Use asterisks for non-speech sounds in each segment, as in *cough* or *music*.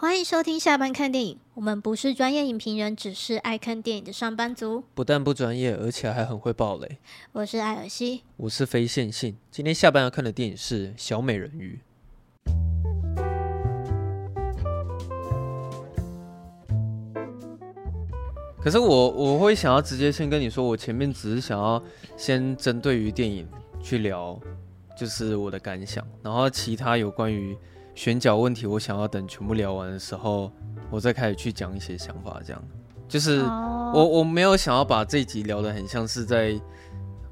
欢迎收听下班看电影。我们不是专业影评人，只是爱看电影的上班族。不但不专业，而且还很会爆雷。我是艾尔西，我是非线性。今天下班要看的电影是《小美人鱼》。可是我我会想要直接先跟你说，我前面只是想要先针对于电影去聊，就是我的感想，然后其他有关于。选角问题，我想要等全部聊完的时候，我再开始去讲一些想法。这样，就是我我没有想要把这一集聊得很像是在，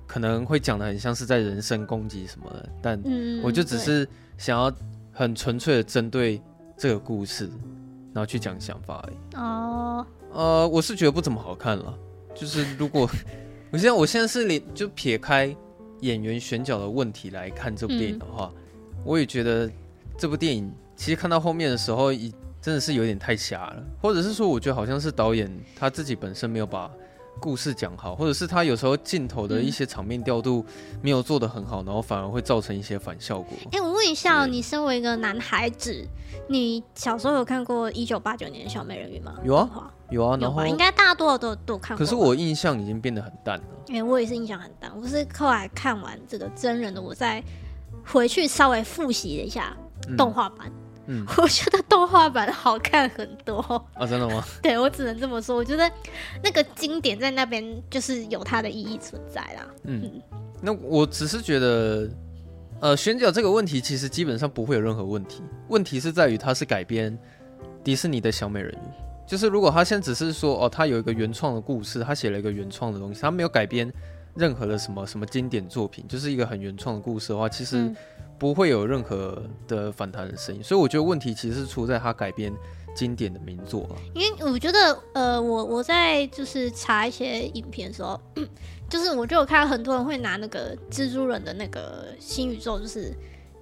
可能会讲得很像是在人身攻击什么的，但我就只是想要很纯粹的针对这个故事，然后去讲想法而已。哦，呃，我是觉得不怎么好看了。就是如果 *laughs* 我现在我现在是连就撇开演员选角的问题来看这部电影的话，我也觉得。这部电影其实看到后面的时候，已真的是有点太瞎了，或者是说，我觉得好像是导演他自己本身没有把故事讲好，或者是他有时候镜头的一些场面调度没有做得很好，然后反而会造成一些反效果。哎，我问一下，你身为一个男孩子，你小时候有看过一九八九年的小美人鱼吗？有啊，有啊，然后应该大多少都都看过。可是我印象已经变得很淡了。哎，我也是印象很淡。我是后来看完这个真人的，我再回去稍微复习了一下。动画版，嗯，*laughs* 我觉得动画版好看很多啊！真的吗？*laughs* 对，我只能这么说。我觉得那个经典在那边就是有它的意义存在啦。嗯，嗯，那我只是觉得，呃，选角这个问题其实基本上不会有任何问题。问题是在于它是改编迪士尼的小美人鱼，就是如果他现在只是说哦，他有一个原创的故事，他写了一个原创的东西，他没有改编任何的什么什么经典作品，就是一个很原创的故事的话，其实。嗯不会有任何的反弹的声音，所以我觉得问题其实是出在他改编经典的名作啊。因为我觉得，呃，我我在就是查一些影片的时候，*clears throat* 就是我就有看到很多人会拿那个蜘蛛人的那个新宇宙，就是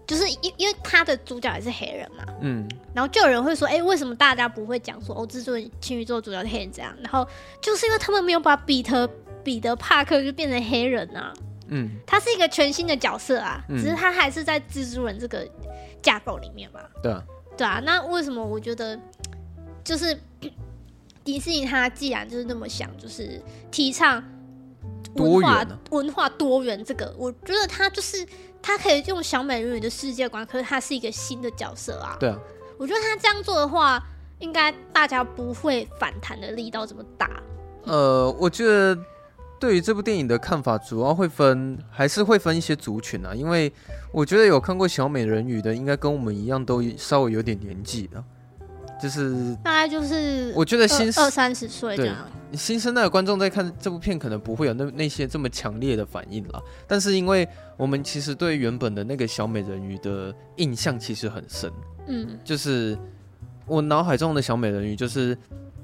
就是因因为他的主角也是黑人嘛，嗯，然后就有人会说，哎，为什么大家不会讲说哦，蜘蛛人新宇宙主角是黑人这样？然后就是因为他们没有把彼得彼得帕克就变成黑人啊。嗯，他是一个全新的角色啊，嗯、只是他还是在蜘蛛人这个架构里面嘛。对啊，对啊。那为什么我觉得就是 *coughs* 迪士尼他既然就是那么想，就是提倡文化、啊、文化多元这个，我觉得他就是他可以用小美人鱼的世界观，可是他是一个新的角色啊。对啊，我觉得他这样做的话，应该大家不会反弹的力道这么大。呃，我觉得。对于这部电影的看法，主要会分，还是会分一些族群啊。因为我觉得有看过《小美人鱼》的，应该跟我们一样，都稍微有点年纪了，就是大概就是我觉得新二三十岁这样。新生代的观众在看这部片，可能不会有那那些这么强烈的反应了。但是因为我们其实对原本的那个小美人鱼的印象其实很深，嗯，就是我脑海中的小美人鱼就是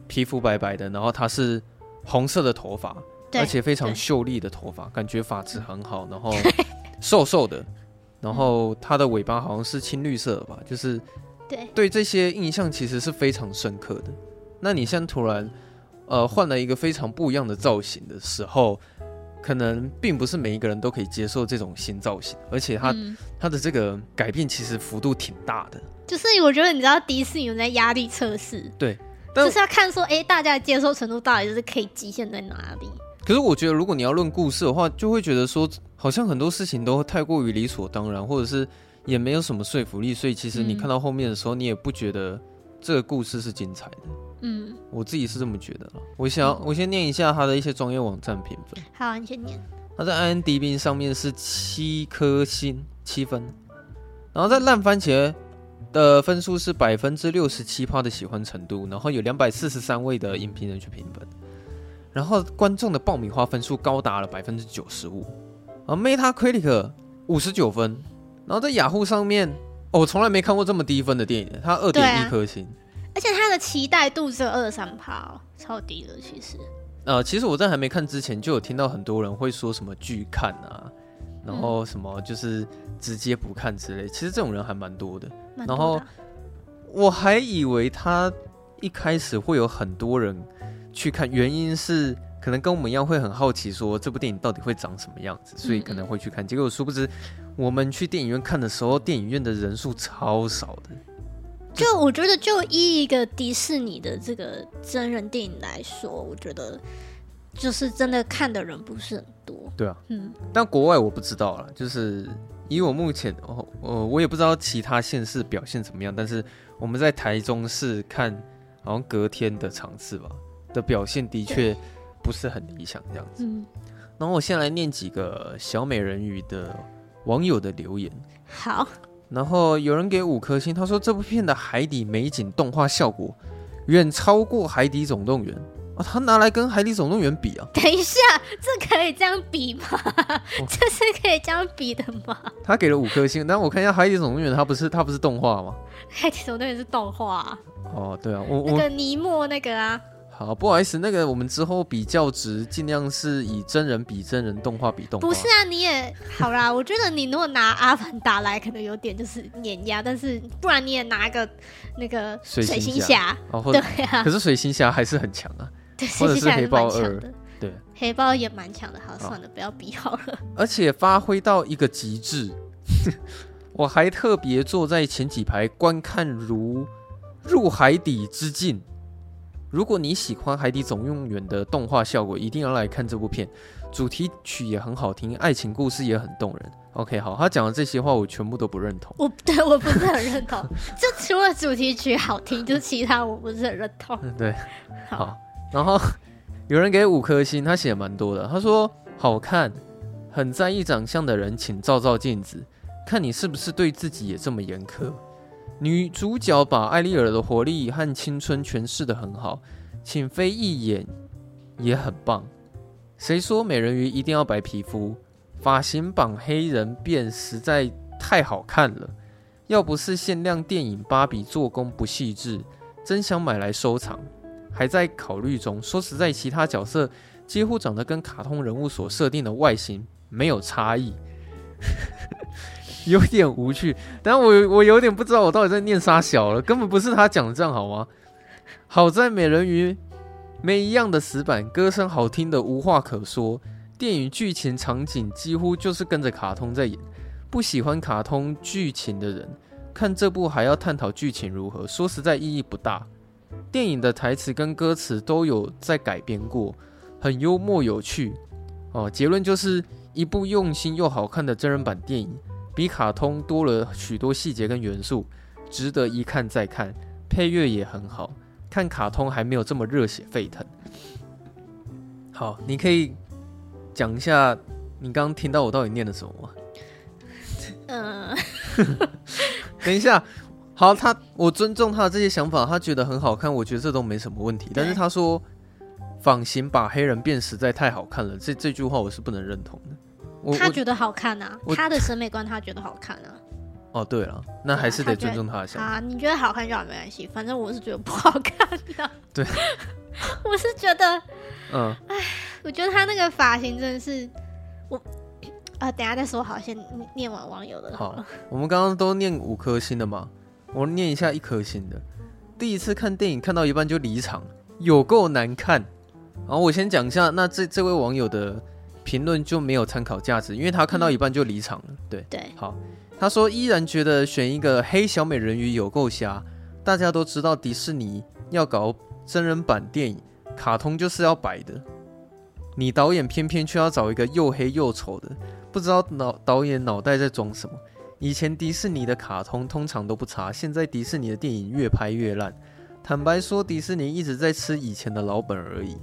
皮肤白白的，然后她是红色的头发。而且非常秀丽的头发，感觉发质很好，然后 *laughs* 瘦瘦的，然后它的尾巴好像是青绿色的吧，就是对对这些印象其实是非常深刻的。那你现在突然呃换了一个非常不一样的造型的时候，可能并不是每一个人都可以接受这种新造型，而且它它的这个改变其实幅度挺大的。就是我觉得你知道迪士尼有在压力测试，对，就是要看说哎大家的接受程度到底就是可以极限在哪里。可是我觉得，如果你要论故事的话，就会觉得说，好像很多事情都太过于理所当然，或者是也没有什么说服力，所以其实你看到后面的时候，你也不觉得这个故事是精彩的。嗯，我自己是这么觉得了。我想，我先念一下他的一些专业网站评分。好，你先念。他在 IMDB 上面是七颗星，七分。然后在烂番茄的分数是百分之六十七趴的喜欢程度，然后有两百四十三位的影评人去评分。然后观众的爆米花分数高达了百分之九十五，而 Metacritic 五十九分，然后在雅虎上面，哦，我从来没看过这么低分的电影，它二点一颗星，而且它的期待度只有二三趴，超低的其实。呃，其实我在还没看之前就有听到很多人会说什么拒看啊，然后什么就是直接不看之类，其实这种人还蛮多的。蛮多的。然后我还以为他一开始会有很多人。去看，原因是可能跟我们一样会很好奇，说这部电影到底会长什么样子，所以可能会去看。结果殊不知，我们去电影院看的时候，电影院的人数超少的，就我觉得，就依一个迪士尼的这个真人电影来说，我觉得就是真的看的人不是很多。对啊，嗯，但国外我不知道了，就是以我目前，哦，呃，我也不知道其他县市表现怎么样，但是我们在台中市看，好像隔天的场次吧的表现的确不是很理想，这样子。嗯，然后我先来念几个小美人鱼的网友的留言。好。然后有人给五颗星，他说这部片的海底美景动画效果远超过《海底总动员》啊，他拿来跟《海底总动员》比啊？等一下，这可以这样比吗？哦、这是可以这样比的吗？他给了五颗星，但我看一下《海底总动员》，它不是它不是动画吗？《海底总动员》是动画。哦，对啊，我那个尼莫那个啊。好，不好意思，那个我们之后比较值，尽量是以真人比真人，动画比动画。不是啊，你也好啦，我觉得你如果拿阿凡达来，可能有点就是碾压，但是不然你也拿个那个水星侠，哦，对啊。可是水星侠还是很强啊，*laughs* 对，或者是黑豹二，对，黑豹也蛮强的。好，算了，不要比好了。*laughs* 而且发挥到一个极致，*laughs* 我还特别坐在前几排观看，如入海底之境。如果你喜欢《海底总动员》的动画效果，一定要来看这部片。主题曲也很好听，爱情故事也很动人。OK，好，他讲的这些话我全部都不认同。我 *laughs* 对我不是很认同，*laughs* 就除了主题曲好听，就其他我不是很认同。*laughs* 对，好。然后有人给五颗星，他写蛮多的。他说好看，很在意长相的人，请照照镜子，看你是不是对自己也这么严苛。女主角把艾丽尔的活力和青春诠释得很好，请飞一眼也很棒。谁说美人鱼一定要白皮肤？发型绑黑人辫实在太好看了。要不是限量电影芭比做工不细致，真想买来收藏。还在考虑中。说实在，其他角色几乎长得跟卡通人物所设定的外形没有差异。有点无趣，但我我有点不知道我到底在念啥小了，根本不是他讲的这样好吗？好在美人鱼没一样的死板，歌声好听的无话可说，电影剧情场景几乎就是跟着卡通在演。不喜欢卡通剧情的人看这部还要探讨剧情如何，说实在意义不大。电影的台词跟歌词都有在改编过，很幽默有趣。哦，结论就是一部用心又好看的真人版电影。比卡通多了许多细节跟元素，值得一看再看。配乐也很好，看卡通还没有这么热血沸腾。好，你可以讲一下你刚刚听到我到底念的什么吗？嗯，*laughs* 等一下，好，他我尊重他的这些想法，他觉得很好看，我觉得这都没什么问题。但是他说仿型把黑人变实在太好看了，这这句话我是不能认同的。他觉得好看啊，他的审美观他觉得好看啊。哦，对了，那还是得尊重他的想法。啊，你觉得好看就好，没关系，反正我是觉得不好看的。对，*laughs* 我是觉得，嗯，哎，我觉得他那个发型真的是，我啊，等下再说好，先念完网友的好。好，我们刚刚都念五颗星的嘛，我念一下一颗星的。第一次看电影看到一半就离场，有够难看。然后我先讲一下，那这这位网友的。评论就没有参考价值，因为他看到一半就离场了。对对，好，他说依然觉得选一个黑小美人鱼有够瞎。大家都知道迪士尼要搞真人版电影，卡通就是要白的。你导演偏偏却要找一个又黑又丑的，不知道脑导演脑袋在装什么。以前迪士尼的卡通通常都不差，现在迪士尼的电影越拍越烂。坦白说，迪士尼一直在吃以前的老本而已。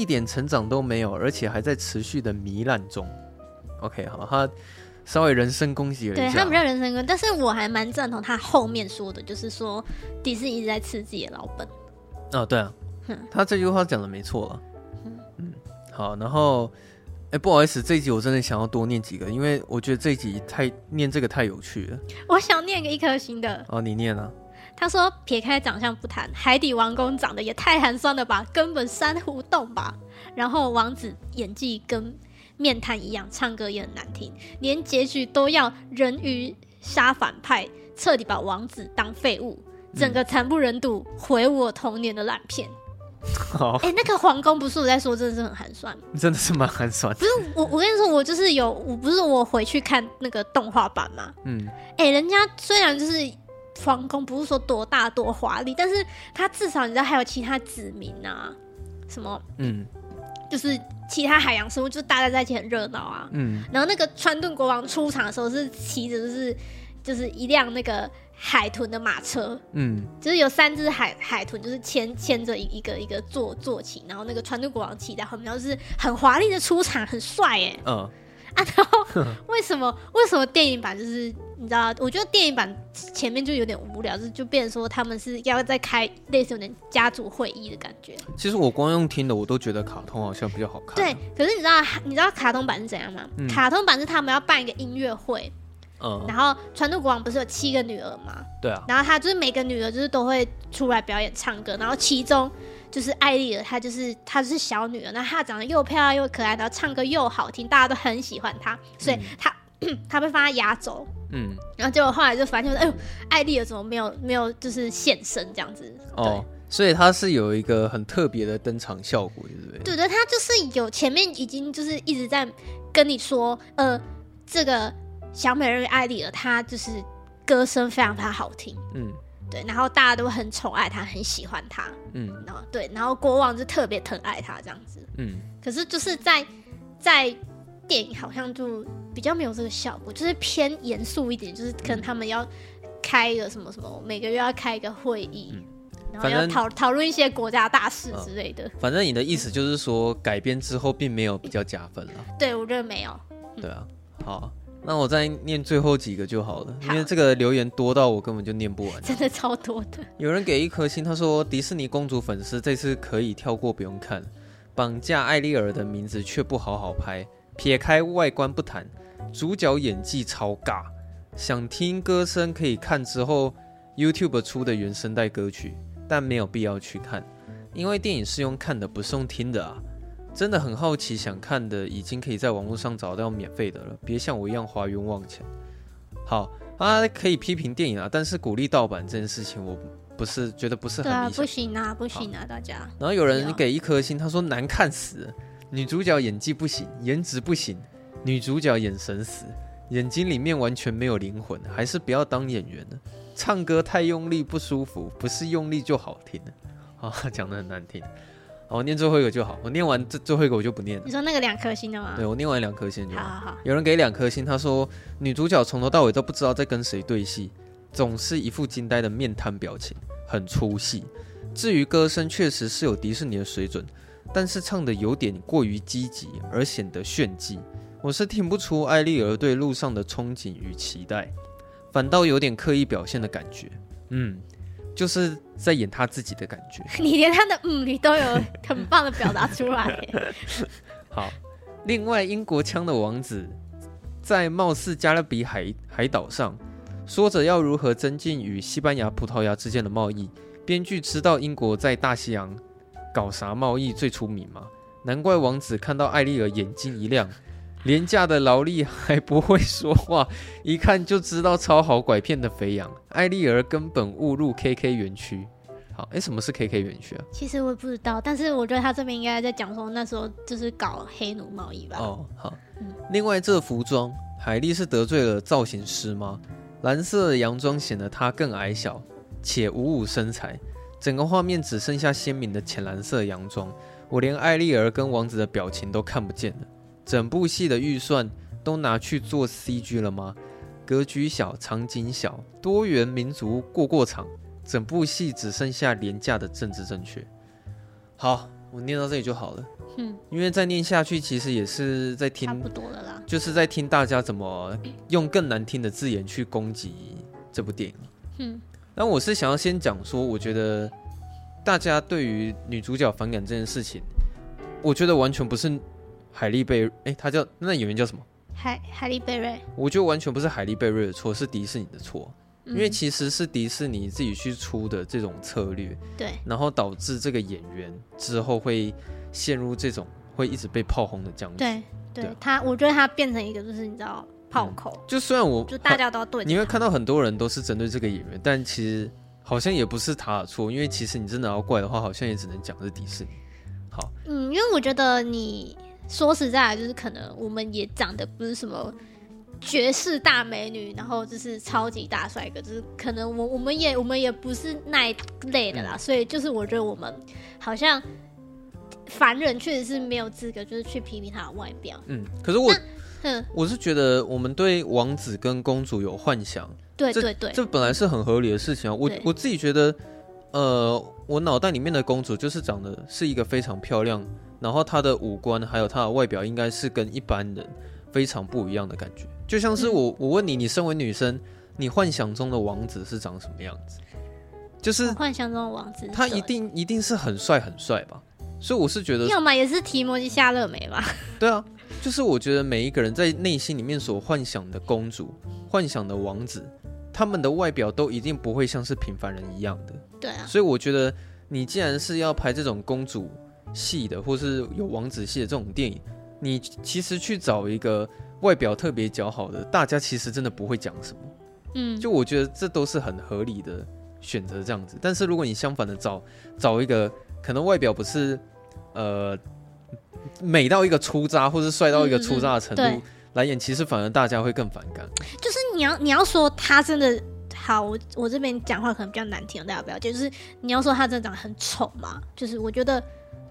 一点成长都没有，而且还在持续的糜烂中。OK，好，他稍微人身攻击了一下，对他比较人身攻击，但是我还蛮赞同他后面说的，就是说迪士尼一直在吃自己的老本。哦，对啊，哼他这句话讲的没错了。嗯，嗯，好，然后，哎，不好意思，这一集我真的想要多念几个，因为我觉得这一集太念这个太有趣了。我想念个一颗星的。哦，你念啊。他说：“撇开长相不谈，海底王宫长得也太寒酸了吧，根本珊瑚洞吧。然后王子演技跟面瘫一样，唱歌也很难听，连结局都要人鱼杀反派，彻底把王子当废物，整个惨不忍睹，毁我童年的烂片。*laughs* 哦，哎，那个皇宫不是我在说，真的是很寒酸，真的是蛮寒酸。不是我，我跟你说，我就是有，我不是我回去看那个动画版嘛。嗯，哎，人家虽然就是。皇宫不是说多大多华丽，但是他至少你知道还有其他子民啊，什么嗯，就是其他海洋生物，就是大家在一起很热闹啊。嗯，然后那个川顿国王出场的时候是骑着就是就是一辆那个海豚的马车，嗯，就是有三只海海豚，就是牵牵着一一个一个坐坐骑，然后那个川顿国王骑在后面，然后就是很华丽的出场，很帅哎。嗯。啊，然后为什么 *laughs* 为什么电影版就是你知道？我觉得电影版前面就有点无聊，就就变成说他们是要再开类似有点家族会议的感觉。其实我光用听的，我都觉得卡通好像比较好看。对，可是你知道你知道卡通版是怎样吗？嗯、卡通版是他们要办一个音乐会，嗯，然后川度国王不是有七个女儿吗？对啊，然后他就是每个女儿就是都会出来表演唱歌，然后其中。就是艾丽儿，她就是她是小女儿，那她长得又漂亮又可爱，然后唱歌又好听，大家都很喜欢她，所以她她、嗯、*coughs* 被放在压轴，嗯，然后结果后来就发现，哎呦，艾丽儿怎么没有没有就是现身这样子？哦，所以她是有一个很特别的登场效果，对不对？对对，她就是有前面已经就是一直在跟你说，呃，这个小美人鱼艾丽儿她就是歌声非常非常好听，嗯。对，然后大家都很宠爱他，很喜欢他，嗯，然后对，然后国王就特别疼爱他这样子，嗯，可是就是在在电影好像就比较没有这个效果，就是偏严肃一点，就是可能他们要开一个什么什么，每个月要开一个会议，嗯、然后要讨讨论一些国家大事之类的。哦、反正你的意思就是说，改编之后并没有比较加分了。对，我觉得没有。嗯、对啊，好。那我再念最后几个就好了，好因为这个留言多到我根本就念不完，真的超多的。有人给一颗星，他说迪士尼公主粉丝这次可以跳过不用看，绑架艾丽儿的名字却不好好拍，撇开外观不谈，主角演技超尬，想听歌声可以看之后 YouTube 出的原声带歌曲，但没有必要去看，因为电影是用看的，不是用听的啊。真的很好奇，想看的已经可以在网络上找到免费的了，别像我一样花冤枉钱。好啊，可以批评电影啊，但是鼓励盗版这件事情，我不是觉得不是很。对啊，不行啊，不行啊，大家。然后有人给一颗星，他说难看死，女主角演技不行，颜值不行，女主角眼神死，眼睛里面完全没有灵魂，还是不要当演员了。唱歌太用力不舒服，不是用力就好听。啊，讲的很难听。好，我念最后一个就好。我念完这最后一个我就不念了。你说那个两颗星的吗？对，我念完两颗星就好。好好好。有人给两颗星，他说女主角从头到尾都不知道在跟谁对戏，总是一副惊呆的面瘫表情，很出戏。至于歌声，确实是有迪士尼的水准，但是唱的有点过于积极，而显得炫技。我是听不出艾丽儿对路上的憧憬与期待，反倒有点刻意表现的感觉。嗯。就是在演他自己的感觉，*laughs* 你连他的嗯，你都有 *laughs* 很棒的表达出来。好，另外英国腔的王子在貌似加勒比海海岛上，说着要如何增进与西班牙、葡萄牙之间的贸易。编剧知道英国在大西洋搞啥贸易最出名吗？难怪王子看到艾丽儿眼睛一亮。廉价的劳力还不会说话，*laughs* 一看就知道超好拐骗的肥羊。艾丽儿根本误入 KK 园区。好，哎、欸，什么是 KK 园区啊？其实我也不知道，但是我觉得他这边应该在讲说那时候就是搞黑奴贸易吧。哦，好。嗯、另外，这服装，海莉是得罪了造型师吗？蓝色的洋装显得她更矮小且五五身材，整个画面只剩下鲜明的浅蓝色洋装，我连艾丽儿跟王子的表情都看不见了。整部戏的预算都拿去做 CG 了吗？格局小，场景小，多元民族过过场，整部戏只剩下廉价的政治正确。好，我念到这里就好了。嗯，因为再念下去，其实也是在听，差不多了啦，就是在听大家怎么 *coughs* 用更难听的字眼去攻击这部电影。嗯，那我是想要先讲说，我觉得大家对于女主角反感这件事情，我觉得完全不是。海莉贝，哎，他叫那演员叫什么？海海莉贝瑞。我觉得完全不是海莉贝瑞的错，是迪士尼的错，嗯、因为其实是迪士尼自己去出的这种策略，对，然后导致这个演员之后会陷入这种会一直被炮轰的僵局。对，对，对他，我觉得他变成一个就是你知道炮口，嗯、就虽然我就大家都要对，你会看到很多人都是针对这个演员，但其实好像也不是他的错，因为其实你真的要怪的话，好像也只能讲是迪士尼。好，嗯，因为我觉得你。说实在的，就是可能我们也长得不是什么绝世大美女，然后就是超级大帅哥，就是可能我我们也我们也不是那一类的啦，嗯、所以就是我觉得我们好像凡人确实是没有资格就是去批评他的外表。嗯，可是我，嗯，我是觉得我们对王子跟公主有幻想，对对对，这本来是很合理的事情啊。我我自己觉得，呃，我脑袋里面的公主就是长得是一个非常漂亮，然后她的五官还有她的外表应该是跟一般人非常不一样的感觉。就像是我，我问你，你身为女生，你幻想中的王子是长什么样子？就是幻想中的王子，他一定一定是很帅很帅吧？所以我是觉得，要么也是提摩西夏勒梅吧？*laughs* 对啊，就是我觉得每一个人在内心里面所幻想的公主、幻想的王子，他们的外表都一定不会像是平凡人一样的。对啊，所以我觉得你既然是要拍这种公主戏的，或是有王子戏的这种电影，你其实去找一个。外表特别姣好的，大家其实真的不会讲什么，嗯，就我觉得这都是很合理的选择这样子。但是如果你相反的找找一个可能外表不是呃美到一个出渣，或是帅到一个出渣的程度、嗯、来演，其实反而大家会更反感。就是你要你要说他真的好，我我这边讲话可能比较难听，大家不要介，就是你要说他真的长得很丑嘛，就是我觉得。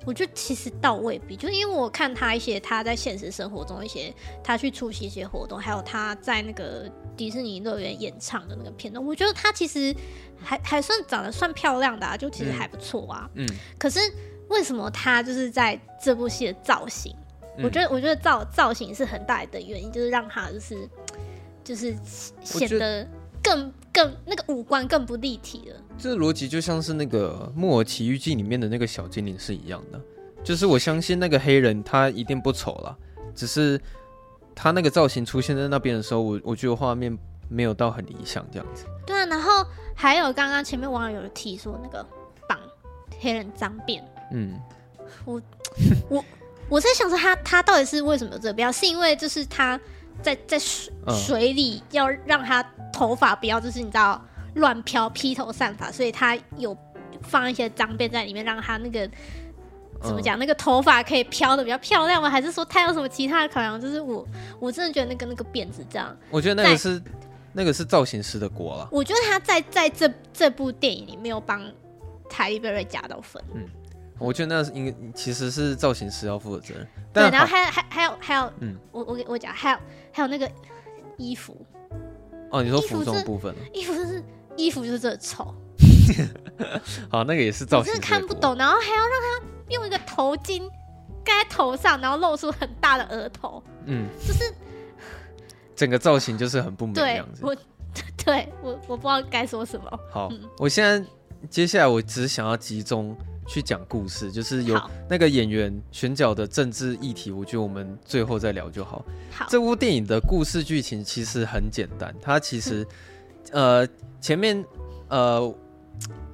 我觉得其实倒未必，就是因为我看他一些他在现实生活中一些他去出席一些活动，还有他在那个迪士尼乐园演唱的那个片段，我觉得他其实还还算长得算漂亮的啊，就其实还不错啊。嗯。可是为什么他就是在这部戏的造型？嗯、我觉得我觉得造造型是很大的原因，就是让他就是就是显得更更那个五官更不立体了。这个逻辑就像是那个《木偶奇遇记》里面的那个小精灵是一样的，就是我相信那个黑人他一定不丑啦，只是他那个造型出现在那边的时候，我我觉得画面没有到很理想这样子。对啊，然后还有刚刚前面网友有提说那个绑黑人脏辫，嗯，我 *laughs* 我我在想说他他到底是为什么有这个？是因为就是他在在水水里要让他头发不要就是你知道。乱飘披头散发，所以他有放一些脏辫在里面，让他那个怎么讲，嗯、那个头发可以飘的比较漂亮吗？还是说他有什么其他的考量？就是我我真的觉得那个那个辫子这样，我觉得那个是那个是造型师的锅了。我觉得他在在这这部电影里没有帮海莉贝瑞加到分。嗯，我觉得那是应该其实是造型师要负的责任。对，然后还还还有还有，嗯，我我我讲还有还有那个衣服。哦，你说服装部分衣服就是。衣服就是这丑，*laughs* 好，那个也是造型，真的看不懂，然后还要让他用一个头巾盖在头上，然后露出很大的额头，嗯，就是 *laughs* 整个造型就是很不美的样子。我 *laughs* 对我我不知道该说什么。好，嗯、我现在接下来我只想要集中去讲故事，就是有那个演员选角的政治议题，我觉得我们最后再聊就好。好，这部电影的故事剧情其实很简单，它其实、嗯、呃。前面，呃，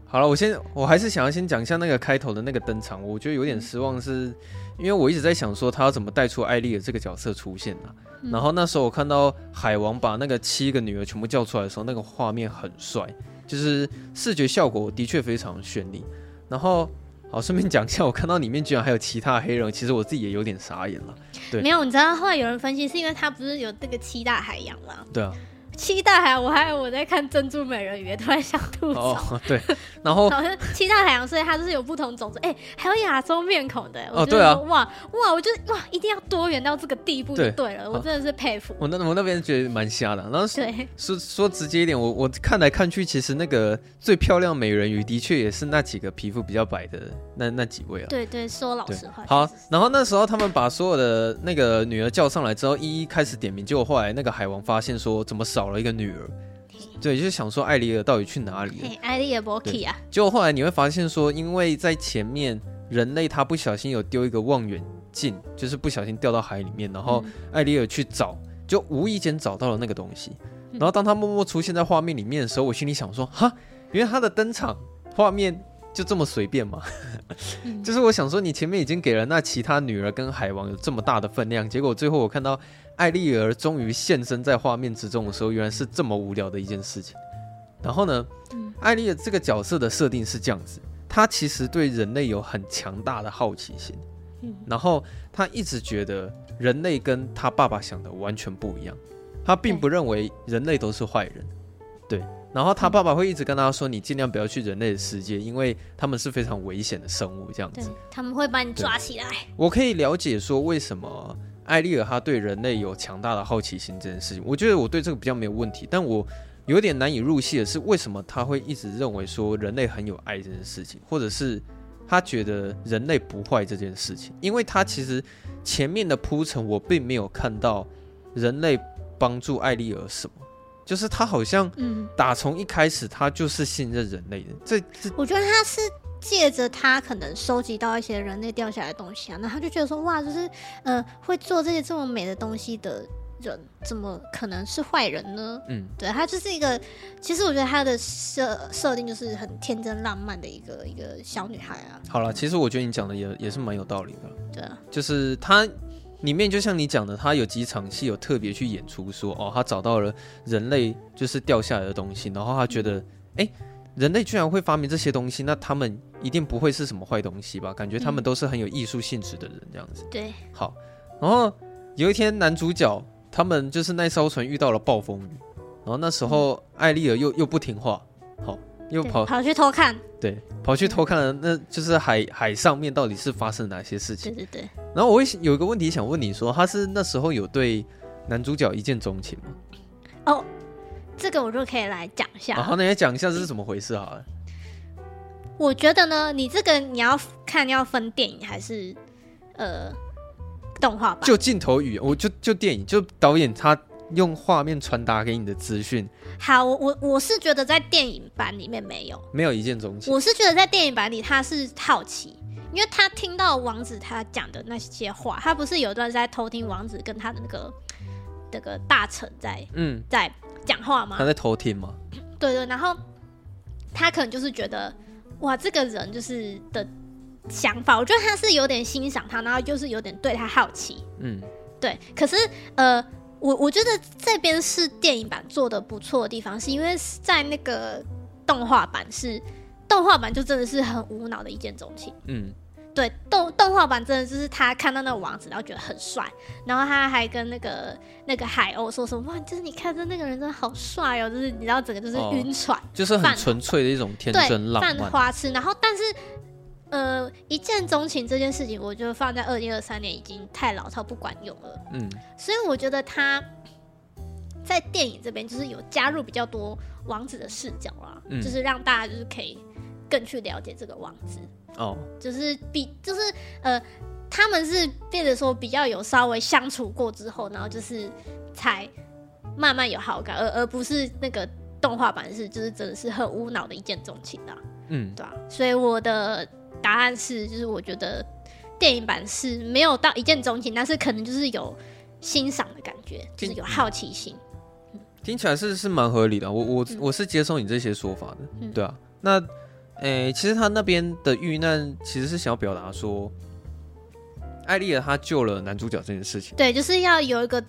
好了，我先，我还是想要先讲一下那个开头的那个登场，我觉得有点失望是，是因为我一直在想说他要怎么带出艾丽的这个角色出现啊。嗯、然后那时候我看到海王把那个七个女儿全部叫出来的时候，那个画面很帅，就是视觉效果的确非常绚丽。然后，好，顺便讲一下，我看到里面居然还有其他黑人，其实我自己也有点傻眼了。对，没有，你知道后来有人分析是因为他不是有这个七大海洋吗？对啊。七大海洋，我还以为我在看珍珠美人鱼，突然想吐槽。哦，*laughs* 对，然后好像七大海洋，所以它就是有不同种族，哎、欸，还有亚洲面孔的。哦，对啊，哇哇，我觉得哇，一定要多元到这个地步就对了，对我真的是佩服。我那我那边觉得蛮瞎的，然后对说说直接一点，我我看来看去，其实那个最漂亮美人鱼的确也是那几个皮肤比较白的那那几位啊。对对，说老实话。好，然后那时候他们把所有的那个女儿叫上来之后，一一开始点名，结果后来那个海王发现说，怎么少了一个女儿？对，就是想说艾丽尔到底去哪里了？艾丽儿不去啊！结果后来你会发现说，因为在前面人类他不小心有丢一个望远镜，就是不小心掉到海里面，然后艾丽尔去找，就无意间找到了那个东西。然后当他默默出现在画面里面的时候，我心里想说，哈，因为他的登场画面就这么随便吗？*laughs* 就是我想说，你前面已经给了那其他女儿跟海王有这么大的分量，结果最后我看到。艾丽儿终于现身在画面之中的时候，原来是这么无聊的一件事情。然后呢，嗯、艾丽儿这个角色的设定是这样子：她其实对人类有很强大的好奇心，嗯、然后她一直觉得人类跟她爸爸想的完全不一样。他并不认为人类都是坏人。对，然后他爸爸会一直跟他说：“你尽量不要去人类的世界，因为他们是非常危险的生物。”这样子，他们会把你抓起来。我可以了解说为什么艾丽尔他对人类有强大的好奇心这件事情。我觉得我对这个比较没有问题，但我有点难以入戏的是，为什么他会一直认为说人类很有爱这件事情，或者是他觉得人类不坏这件事情？因为他其实前面的铺陈，我并没有看到人类帮助艾丽尔什么。就是他好像，嗯，打从一开始他就是信任人类的。这这，我觉得他是借着他可能收集到一些人类掉下来的东西啊，那他就觉得说，哇，就是呃，会做这些这么美的东西的人，怎么可能是坏人呢？嗯，对，他就是一个，其实我觉得他的设设定就是很天真浪漫的一个一个小女孩啊。好了，其实我觉得你讲的也也是蛮有道理的。对啊，就是他。里面就像你讲的，他有几场戏有特别去演出说，哦，他找到了人类就是掉下来的东西，然后他觉得，哎，人类居然会发明这些东西，那他们一定不会是什么坏东西吧？感觉他们都是很有艺术性质的人，这样子。对，好，然后有一天男主角他们就是那艘船遇到了暴风雨，然后那时候艾丽尔又又不听话，好。又跑跑去偷看，对，跑去偷看了，那就是海海上面到底是发生哪些事情？对对对。然后我会有一个问题想问你说，他是那时候有对男主角一见钟情吗？哦，这个我就可以来讲一下。好，那你讲一下这是怎么回事好了。我觉得呢，你这个你要看要分电影还是呃动画吧？就镜头语言，我就就电影，就导演他。用画面传达给你的资讯。好，我我我是觉得在电影版里面没有，没有一见钟情。我是觉得在电影版里他是好奇，因为他听到王子他讲的那些话，他不是有一段在偷听王子跟他的那个那个大臣在嗯在讲话吗？他在偷听吗？对对，然后他可能就是觉得哇，这个人就是的想法，我觉得他是有点欣赏他，然后就是有点对他好奇。嗯，对。可是呃。我我觉得这边是电影版做的不错的地方，是因为在那个动画版是动画版就真的是很无脑的一见钟情。嗯，对，动动画版真的就是他看到那个王子，然后觉得很帅，然后他还跟那个那个海鸥说什么哇，就是你看着那个人真的好帅哦，就是你知道整个就是晕船，哦，就是很纯粹的一种天真浪漫，泛花痴。然后但是。呃，一见钟情这件事情，我觉得放在二零二三年已经太老套不管用了。嗯，所以我觉得他在电影这边就是有加入比较多王子的视角啦，嗯，就是让大家就是可以更去了解这个王子。哦，就是比就是呃，他们是变得说比较有稍微相处过之后，然后就是才慢慢有好感，而而不是那个动画版是就是真的是很无脑的一见钟情的。嗯，对啊，所以我的。答案是，就是我觉得电影版是没有到一见钟情，但是可能就是有欣赏的感觉，就是有好奇心。听起来是是蛮合理的，我我我是接受你这些说法的，嗯、对啊。那诶、欸，其实他那边的遇难其实是想要表达说，艾丽尔他救了男主角这件事情，对，就是要有一个。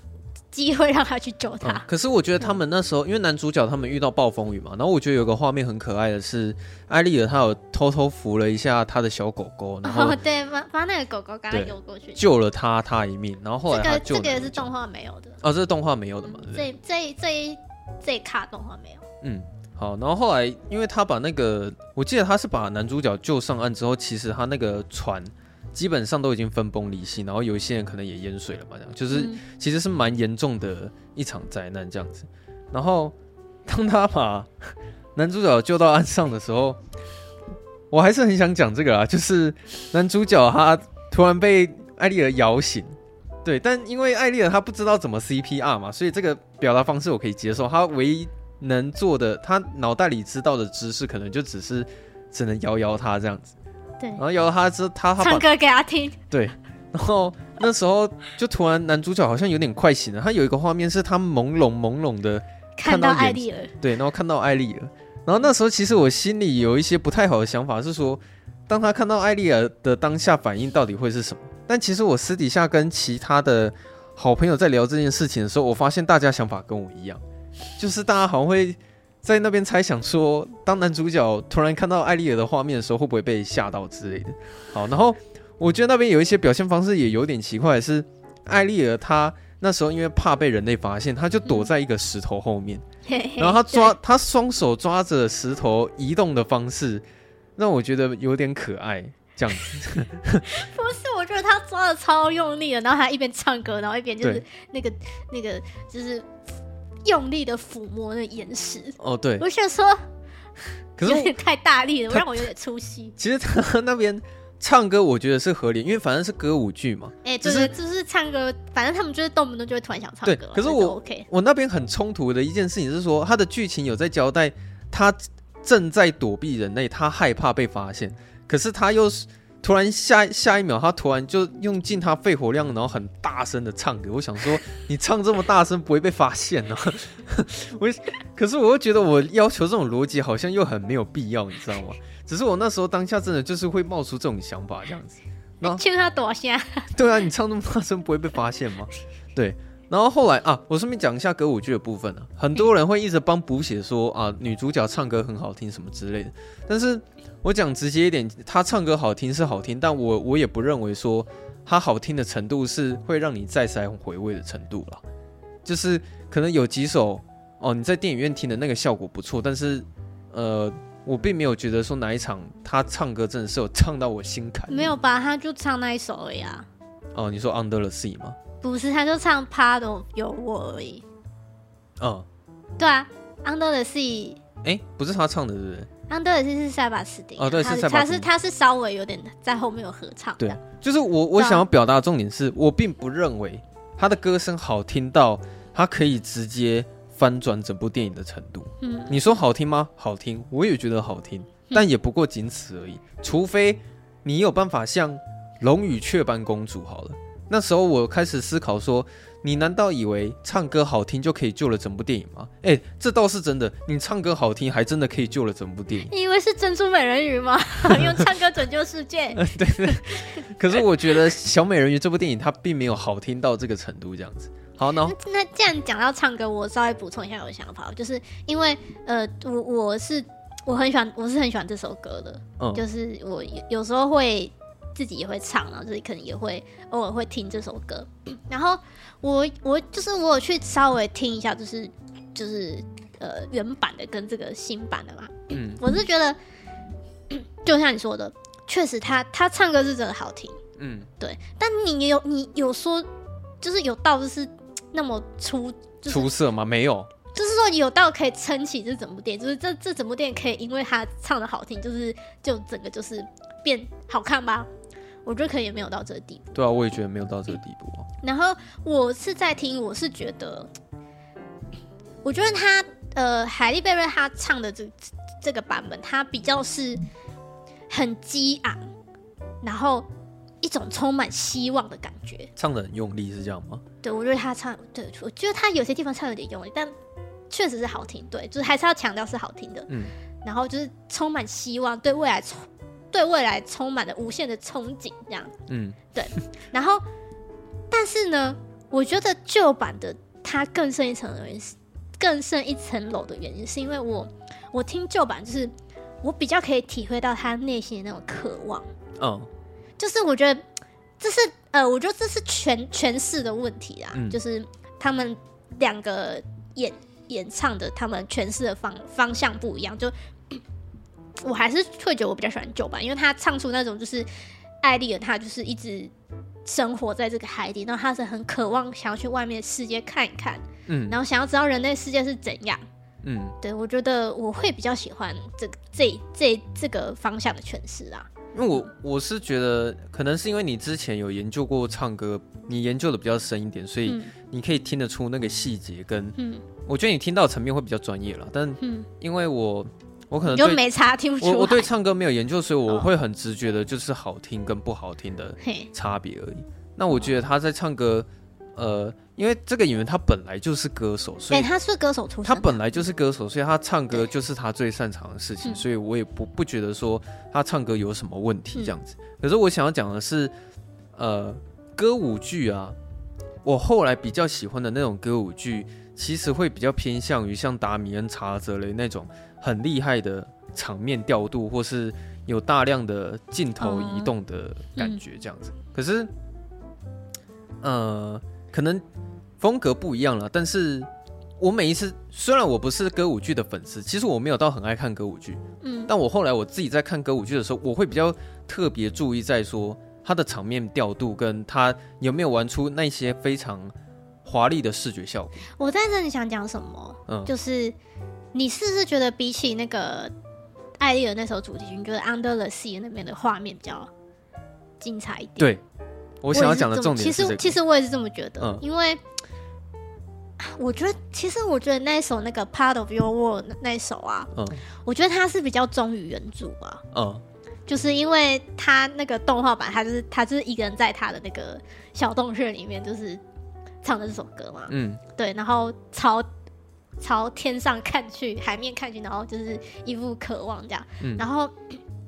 机会让他去救他。嗯，可是我觉得他们那时候，因为男主角他们遇到暴风雨嘛，然后我觉得有个画面很可爱的是，艾丽尔她有偷偷扶了一下他的小狗狗，然后、哦、对，把把那个狗狗刚刚游过去，救了他他一命，然后后来。这个这个也是动画没有的哦，这是动画没有的嘛？这这这一这一卡动画没有。嗯，好，然后后来因为他把那个，我记得他是把男主角救上岸之后，其实他那个船。基本上都已经分崩离析，然后有一些人可能也淹水了嘛，这样就是其实是蛮严重的一场灾难这样子。然后当他把男主角救到岸上的时候，我还是很想讲这个啊，就是男主角他突然被艾丽尔摇醒，对，但因为艾丽尔她不知道怎么 CPR 嘛，所以这个表达方式我可以接受。他唯一能做的，他脑袋里知道的知识，可能就只是只能摇摇他这样子。对，然后摇他之他，他唱歌给他听。对，然后那时候就突然男主角好像有点快醒了，他有一个画面是他朦胧朦胧的看到艾丽尔，对，然后看到艾丽尔，然后那时候其实我心里有一些不太好的想法，是说当他看到艾丽尔的当下反应到底会是什么？但其实我私底下跟其他的好朋友在聊这件事情的时候，我发现大家想法跟我一样，就是大家好像会。在那边猜想说，当男主角突然看到艾丽尔的画面的时候，会不会被吓到之类的？好，然后我觉得那边有一些表现方式也有点奇怪，是艾丽尔她那时候因为怕被人类发现，她就躲在一个石头后面，*laughs* 然后她抓她双手抓着石头移动的方式，让我觉得有点可爱。这样子 *laughs* 不是，我觉得他抓的超用力的，然后他一边唱歌，然后一边就是那个那个就是用力的抚摸那岩石。哦，对，我想说，可是 *laughs* 有点太大力了，让我有点出戏。*laughs* 其实他那边唱歌，我觉得是合理，因为反正是歌舞剧嘛。哎、欸，就是就是唱歌，反正他们就是动不动就会突然想唱歌。对，可是我 OK，我那边很冲突的一件事情是说，他的剧情有在交代，他正在躲避人类，他害怕被发现。可是他又是突然下下一秒，他突然就用尽他肺活量，然后很大声的唱歌。我想说，你唱这么大声不会被发现呢、啊？*laughs* 我可是我又觉得我要求这种逻辑好像又很没有必要，你知道吗？只是我那时候当下真的就是会冒出这种想法，这样子。然后请他躲下。对啊，你唱那么大声不会被发现吗？对。然后后来啊，我顺便讲一下歌舞剧的部分啊，很多人会一直帮补写说啊，女主角唱歌很好听什么之类的，但是。我讲直接一点，她唱歌好听是好听，但我我也不认为说她好听的程度是会让你再三回味的程度了。就是可能有几首哦，你在电影院听的那个效果不错，但是呃，我并没有觉得说哪一场他唱歌真的是有唱到我心坎。没有吧？他就唱那一首而已啊。哦，你说 Under the Sea 吗？不是，他就唱 Part of Your World 而已。哦，对啊，Under the Sea。哎，不是他唱的，对不对？安德尔西是塞巴斯汀哦，对，是塞巴斯汀，他是他是稍微有点在后面有合唱。对，就是我我想要表达的重点是我并不认为他的歌声好听到他可以直接翻转整部电影的程度。嗯，你说好听吗？好听，我也觉得好听，但也不过仅此而已。除非你有办法像《龙与雀斑公主》好了，那时候我开始思考说。你难道以为唱歌好听就可以救了整部电影吗？哎、欸，这倒是真的。你唱歌好听，还真的可以救了整部电影。你以为是珍珠美人鱼吗？*laughs* 用唱歌拯救世界？*laughs* 对对。可是我觉得小美人鱼这部电影它并没有好听到这个程度，这样子。好，那那既然讲到唱歌，我稍微补充一下我的想法，就是因为呃，我我是我很喜欢，我是很喜欢这首歌的。嗯。就是我有时候会自己也会唱，然后自己可能也会偶尔会听这首歌，*clears throat* 然后。我我就是我有去稍微听一下，就是就是呃原版的跟这个新版的嘛，嗯，我是觉得 *clears throat* 就像你说的，确实他他唱歌是真的好听，嗯，对，但你有你有说就是有到就是 *tsk* 那么出、就是、出色吗？没有，就是说有到可以撑起这整部电影，就是这这整部电影可以因为他唱的好听，就是就整个就是变好看吧。我觉得可能也没有到这个地步。对啊，我也觉得没有到这个地步啊。然后我是在听，我是觉得，我觉得他呃，海莉贝瑞他唱的这这个版本，他比较是很激昂，然后一种充满希望的感觉。唱的很用力是这样吗？对，我觉得他唱，对，我觉得他有些地方唱有点用力，但确实是好听。对，就是还是要强调是好听的。嗯。然后就是充满希望，对未来充。对未来充满了无限的憧憬，这样，嗯，对。然后，但是呢，我觉得旧版的它更胜一层的原因是，更胜一层楼的原因，是因为我我听旧版，就是我比较可以体会到他内心的那种渴望。哦，就是我觉得这是呃，我觉得这是诠诠释的问题啊，嗯、就是他们两个演演唱的，他们诠释的方方向不一样，就。我还是会觉得我比较喜欢旧版，因为他唱出那种就是艾莉儿，他就是一直生活在这个海底，然后他是很渴望想要去外面的世界看一看，嗯，然后想要知道人类世界是怎样，嗯，对，我觉得我会比较喜欢这个这这这个方向的诠释啊。因为我我是觉得可能是因为你之前有研究过唱歌，你研究的比较深一点，所以你可以听得出那个细节跟，嗯，我觉得你听到的层面会比较专业了，但因为我。我可能就没差，听不出来。我我对唱歌没有研究，所以我会很直觉的，就是好听跟不好听的差别而已。那我觉得他在唱歌，呃，因为这个演员他本来就是歌手，所以他是歌手出身，他本来就是歌手，所以他唱歌就是他最擅长的事情，所以我也不不觉得说他唱歌有什么问题这样子。可是我想要讲的是，呃，歌舞剧啊，我后来比较喜欢的那种歌舞剧，其实会比较偏向于像达米恩查泽雷那种。很厉害的场面调度，或是有大量的镜头移动的感觉，这样子。可是，呃，可能风格不一样了，但是我每一次虽然我不是歌舞剧的粉丝，其实我没有到很爱看歌舞剧，嗯，但我后来我自己在看歌舞剧的时候，我会比较特别注意在说他的场面调度跟他有没有玩出那些非常华丽的视觉效果。我在这里想讲什么？嗯，就是你是不是觉得比起那个艾丽儿那首主题曲，你觉得 Under the Sea 那边的画面比较精彩一点？对。我想要讲的重点其实其实我也是这么觉得，嗯、因为我觉得其实我觉得那一首那个 Part of Your World 那一首啊，嗯，我觉得它是比较忠于原著吧，嗯，就是因为他那个动画版，他就是他就是一个人在他的那个小洞穴里面，就是唱的这首歌嘛，嗯，对，然后朝朝天上看去，海面看去，然后就是一副渴望这样，嗯，然后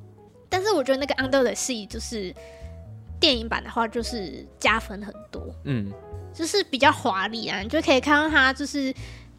*clears throat* 但是我觉得那个 Under the Sea 就是。电影版的话就是加分很多，嗯，就是比较华丽啊，你就可以看到他就是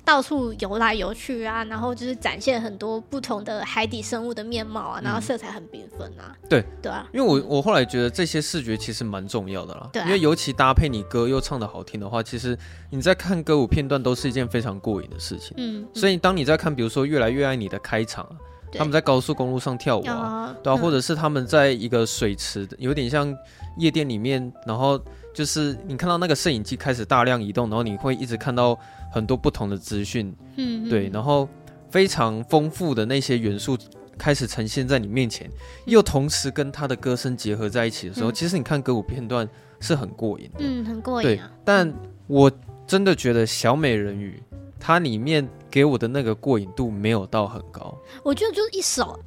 到处游来游去啊，然后就是展现很多不同的海底生物的面貌啊，然后色彩很缤纷啊，对。对啊，因为我我后来觉得这些视觉其实蛮重要的啦，对啊，因为尤其搭配你歌又唱的好听的话，其实你在看歌舞片段都是一件非常过瘾的事情，嗯，所以当你在看比如说《越来越爱你》的开场，他们在高速公路上跳舞啊，对啊，或者是他们在一个水池，有点像。夜店里面，然后就是你看到那个摄影机开始大量移动，然后你会一直看到很多不同的资讯，嗯，对，然后非常丰富的那些元素开始呈现在你面前，又同时跟他的歌声结合在一起的时候，嗯、其实你看歌舞片段是很过瘾的，嗯，很过瘾、啊。对，但我真的觉得小美人鱼它里面给我的那个过瘾度没有到很高，我觉得就是一首。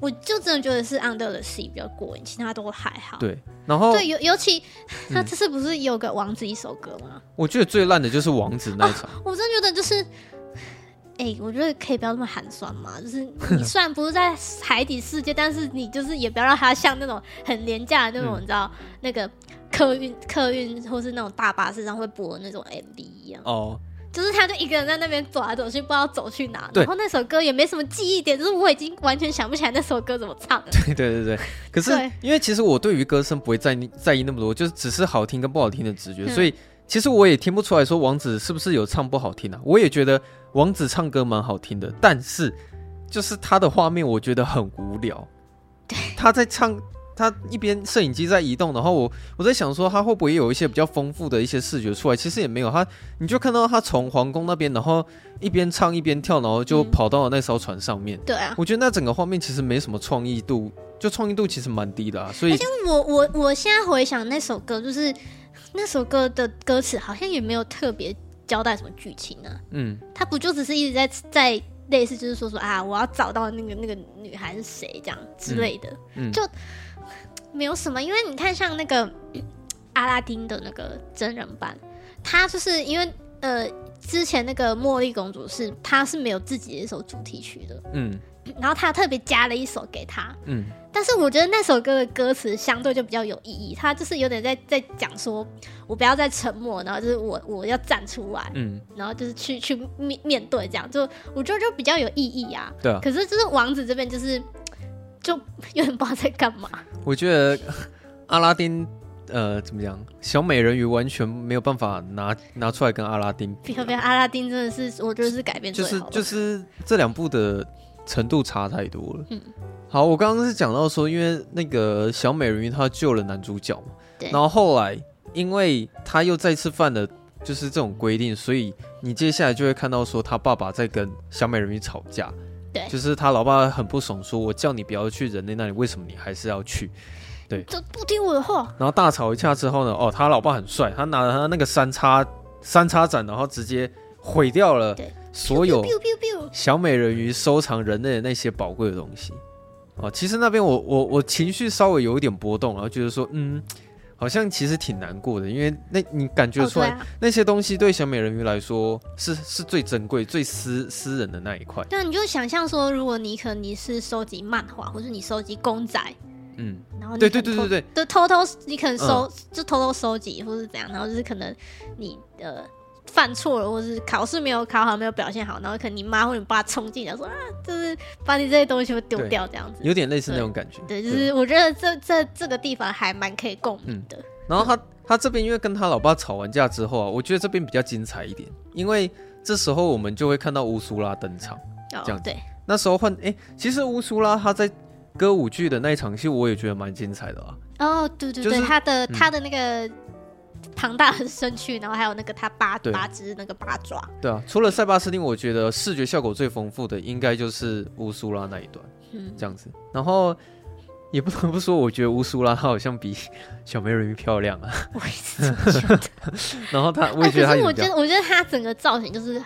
我就真的觉得是 Under the Sea 比较过瘾，其他都还好。对，然后对，尤尤其他这次不是有个王子一首歌吗？嗯、我觉得最烂的就是王子那一场。哦、我真的觉得就是，哎、欸，我觉得可以不要那么寒酸嘛。就是你 *laughs* 虽然不是在海底世界，但是你就是也不要让它像那种很廉价的那种，嗯、你知道那个客运客运或是那种大巴士上会播的那种 MV 一样。哦。就是他，就一个人在那边走来走去，不知道走去哪。然后那首歌也没什么记忆点，就是我已经完全想不起来那首歌怎么唱的。对对对对。*laughs* 可是因为其实我对于歌声不会在意在意那么多，就是只是好听跟不好听的直觉，所以其实我也听不出来说王子是不是有唱不好听啊。我也觉得王子唱歌蛮好听的，但是就是他的画面我觉得很无聊。他在唱。他一边摄影机在移动，然后我我在想说他会不会有一些比较丰富的一些视觉出来？其实也没有，他你就看到他从皇宫那边，然后一边唱一边跳，然后就跑到了那艘船上面。对啊，我觉得那整个画面其实没什么创意度，就创意度其实蛮低的啊。所以，我我我现在回想那首歌，就是那首歌的歌词好像也没有特别交代什么剧情啊。嗯，他不就只是一直在在类似就是说说啊，我要找到那个那个女孩是谁这样之类的，嗯，嗯就。没有什么，因为你看，像那个 *clears throat* 阿拉丁的那个真人版，他就是因为呃，之前那个茉莉公主是她是没有自己的一首主题曲的，嗯，然后他特别加了一首给他，嗯，但是我觉得那首歌的歌词相对就比较有意义，他就是有点在在讲说，我不要再沉默，然后就是我我要站出来，嗯，然后就是去去面面对这样，就我觉得就比较有意义啊，对啊，可是就是王子这边就是。就有点不知道在干嘛。我觉得阿拉丁，呃，怎么讲？小美人鱼完全没有办法拿拿出来跟阿拉丁比。比比阿拉丁真的是，我觉得是改编就是就是这两部的程度差太多了。嗯，好，我刚刚是讲到说，因为那个小美人鱼她救了男主角嘛，对。然后后来因为她又再次犯了就是这种规定，所以你接下来就会看到说他爸爸在跟小美人鱼吵架。对，就是他老爸很不爽，说我叫你不要去人类那里，为什么你还是要去？对，就不听我的话。然后大吵一架之后呢，哦，他老爸很帅，他拿了他那个三叉三叉斩，然后直接毁掉了所有小美人鱼收藏人类的那些宝贵的东西。哦，其实那边我我我情绪稍微有一点波动，然后觉得说，嗯。好像其实挺难过的，因为那你感觉出来、哦啊、那些东西对小美人鱼来说是是最珍贵、最私私人的那一块。对啊，你就想象说，如果你可能你是收集漫画，或是你收集公仔，嗯，然后你对对对对对，就偷偷你可能收、嗯、就偷偷收集，或是怎样，然后就是可能你呃。犯错了，或是考试没有考好，没有表现好，然后可能你妈或者你爸冲进来说啊，就是把你这些东西会丢掉这样子，有点类似那种感觉。对，对就是我觉得这这这个地方还蛮可以共鸣的。嗯然后他他这边因为跟他老爸吵完架之后啊，我觉得这边比较精彩一点，因为这时候我们就会看到乌苏拉登场，这样子。哦、对，那时候换哎，其实乌苏拉他在歌舞剧的那一场戏，我也觉得蛮精彩的啊。哦，对对对，就是、他的他的那个庞大的身躯，然后还有那个他八八只那个八爪。对啊，除了塞巴斯汀，我觉得视觉效果最丰富的应该就是乌苏拉那一段，嗯，这样子。然后。也不得不说，我觉得乌苏拉她好像比 *laughs* 小美人鱼漂亮啊。我觉得。*laughs* 然后她，我也觉得她、啊。可是我觉得，我觉得她整个造型就是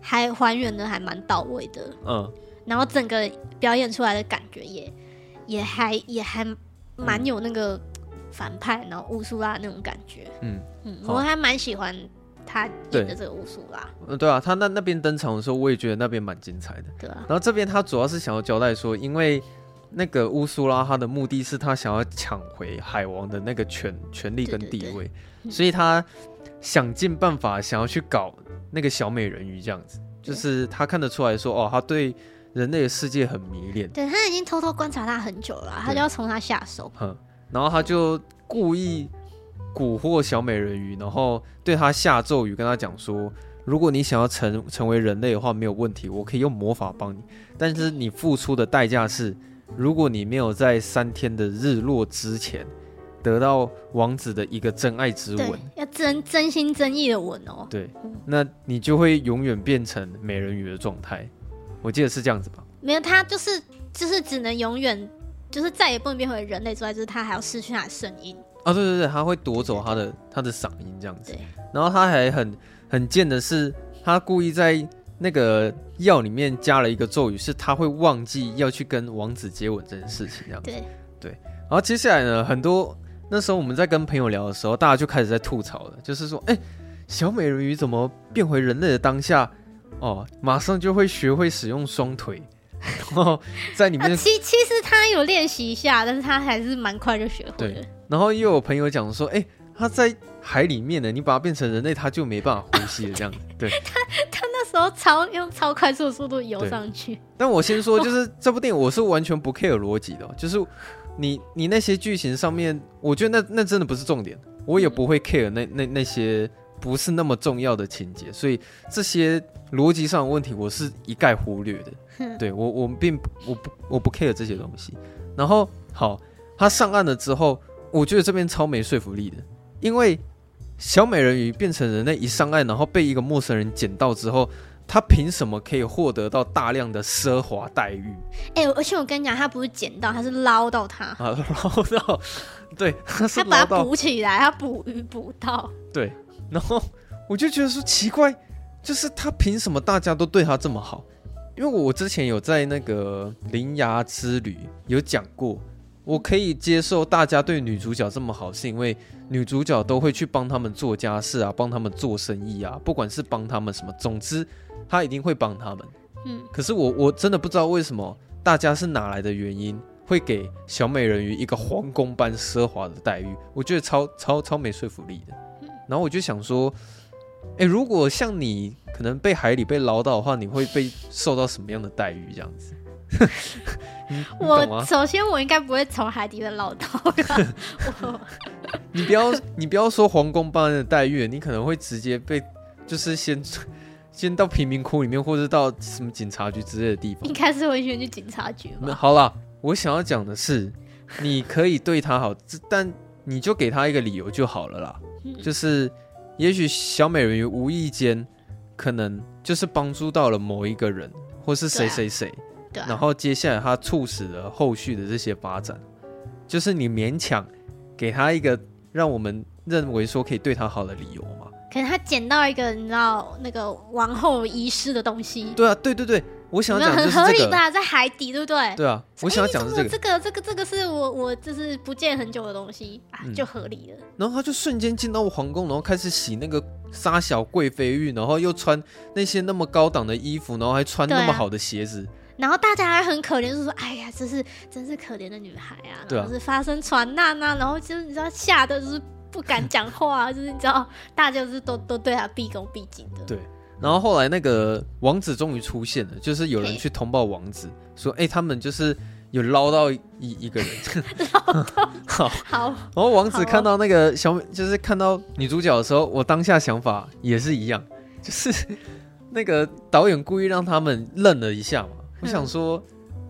还还原的还蛮到位的。嗯。然后整个表演出来的感觉也也还也还蛮有那个反派，然后乌苏拉那种感觉。嗯嗯，我还蛮喜欢他演的这个乌苏拉。嗯，对啊，他那那边登场的时候，我也觉得那边蛮精彩的。对啊。然后这边他主要是想要交代说，因为。那个乌苏拉，他的目的是他想要抢回海王的那个权权力跟地位，所以他想尽办法想要去搞那个小美人鱼这样子，就是他看得出来说，哦，他对人类的世界很迷恋，对，他已经偷偷观察他很久了，他就要从他下手，哼，然后他就故意蛊惑小美人鱼，然后对他下咒语，跟他讲说，如果你想要成成为人类的话，没有问题，我可以用魔法帮你，但是你付出的代价是。如果你没有在三天的日落之前得到王子的一个真爱之吻，要真真心真意的吻哦，对，那你就会永远变成美人鱼的状态。我记得是这样子吧？没有，他就是就是只能永远就是再也不能变回人类之外，就是他还要失去他的声音。哦，对对对，他会夺走他的他的嗓音这样子。对，然后他还很很贱的是，他故意在。那个药里面加了一个咒语，是他会忘记要去跟王子接吻这件事情，这样子。对对。然后接下来呢，很多那时候我们在跟朋友聊的时候，大家就开始在吐槽了，就是说，哎，小美人鱼怎么变回人类的当下，哦，马上就会学会使用双腿，*laughs* 然后在里面。其其实他有练习一下，但是他还是蛮快就学会了。对。然后又有朋友讲说，哎，他在海里面呢，你把它变成人类，他就没办法呼吸了，这样子。*laughs* 对。他他那。时候超用超快速的速度游上去，但我先说，就是这部电影我是完全不 care 逻辑的，*laughs* 就是你你那些剧情上面，我觉得那那真的不是重点，我也不会 care 那那那些不是那么重要的情节，所以这些逻辑上的问题我是一概忽略的。对我我并我不我不 care 这些东西。然后好，他上岸了之后，我觉得这边超没说服力的，因为。小美人鱼变成人类一上岸，然后被一个陌生人捡到之后，他凭什么可以获得到大量的奢华待遇？哎、欸，而且我跟你讲，他不是捡到，他是捞到他啊，*laughs* 捞到，对，他是，他把它捕起来，他捕鱼捕到，对。然后我就觉得说奇怪，就是他凭什么大家都对他这么好？因为我之前有在那个《铃芽之旅》有讲过。我可以接受大家对女主角这么好，是因为女主角都会去帮他们做家事啊，帮他们做生意啊，不管是帮他们什么，总之她一定会帮他们。嗯，可是我我真的不知道为什么大家是哪来的原因会给小美人鱼一个皇宫般奢华的待遇，我觉得超超超没说服力的。然后我就想说，诶，如果像你可能被海里被捞到的话，你会被受到什么样的待遇？这样子？*laughs* 我首先我应该不会从海底的捞到的。我你不要你不要说皇宫般的待遇，你可能会直接被就是先先到贫民窟里面，或者到什么警察局之类的地方。应该是会先去警察局。好了，我想要讲的是，你可以对他好，但你就给他一个理由就好了啦。就是也许小美人鱼无意间可能就是帮助到了某一个人，或是谁谁谁。对然后接下来他促使了后续的这些发展，就是你勉强给他一个让我们认为说可以对他好的理由嘛？可能他捡到一个你知道那个王后遗失的东西。对啊，对对对，我想要讲的就是这个。很合理吧，在海底，对不对？对啊，我想要讲的是这个。这个这个这个是我我就是不见很久的东西啊，就合理了。然后他就瞬间进到皇宫，然后开始洗那个沙小贵妃浴，然后又穿那些那么高档的衣服，然后还穿那么好的鞋子。然后大家还很可怜，就说：“哎呀，真是真是可怜的女孩啊！”对啊，是发生船难啊，然后就是你知道吓得就是不敢讲话，就是你知道大家就是都都对她毕恭毕敬的。对，然后后来那个王子终于出现了，就是有人去通报王子说：“哎，他们就是有捞到一一个人，好，好。然后王子看到那个小美，就是看到女主角的时候，我当下想法也是一样，就是 *laughs* 那个导演故意让他们愣了一下嘛。我想说，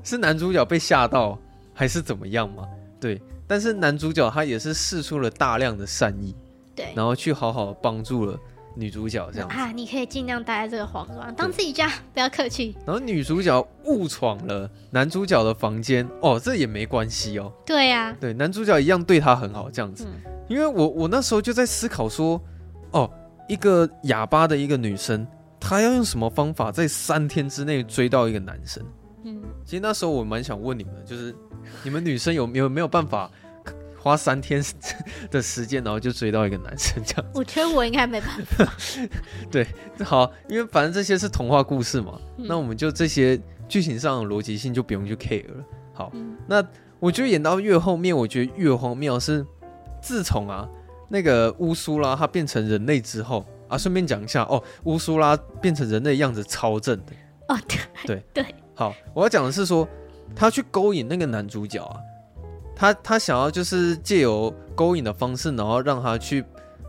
是男主角被吓到，还是怎么样嘛？对，但是男主角他也是试出了大量的善意，对，然后去好好帮助了。女主角这样啊，你可以尽量待在这个皇宫，当自己家，不要客气。然后女主角误闯了男主角的房间，哦，这也没关系哦。对呀、啊，对，男主角一样对她很好，这样子。嗯、因为我我那时候就在思考说，哦，一个哑巴的一个女生，她要用什么方法在三天之内追到一个男生？嗯，其实那时候我蛮想问你们的，就是你们女生有没有没有办法？花三天 *laughs* 的时间，然后就追到一个男生这样。我觉得我应该没办法。*laughs* 对，好，因为反正这些是童话故事嘛，嗯、那我们就这些剧情上的逻辑性就不用去 care 了。好，嗯、那我觉得演到越后面，我觉得越荒谬是，自从啊那个乌苏拉他变成人类之后啊，顺便讲一下哦，乌苏拉变成人类样子超正的。哦，对对对。好，我要讲的是说，他去勾引那个男主角啊。他他想要就是借由勾引的方式，然后让他去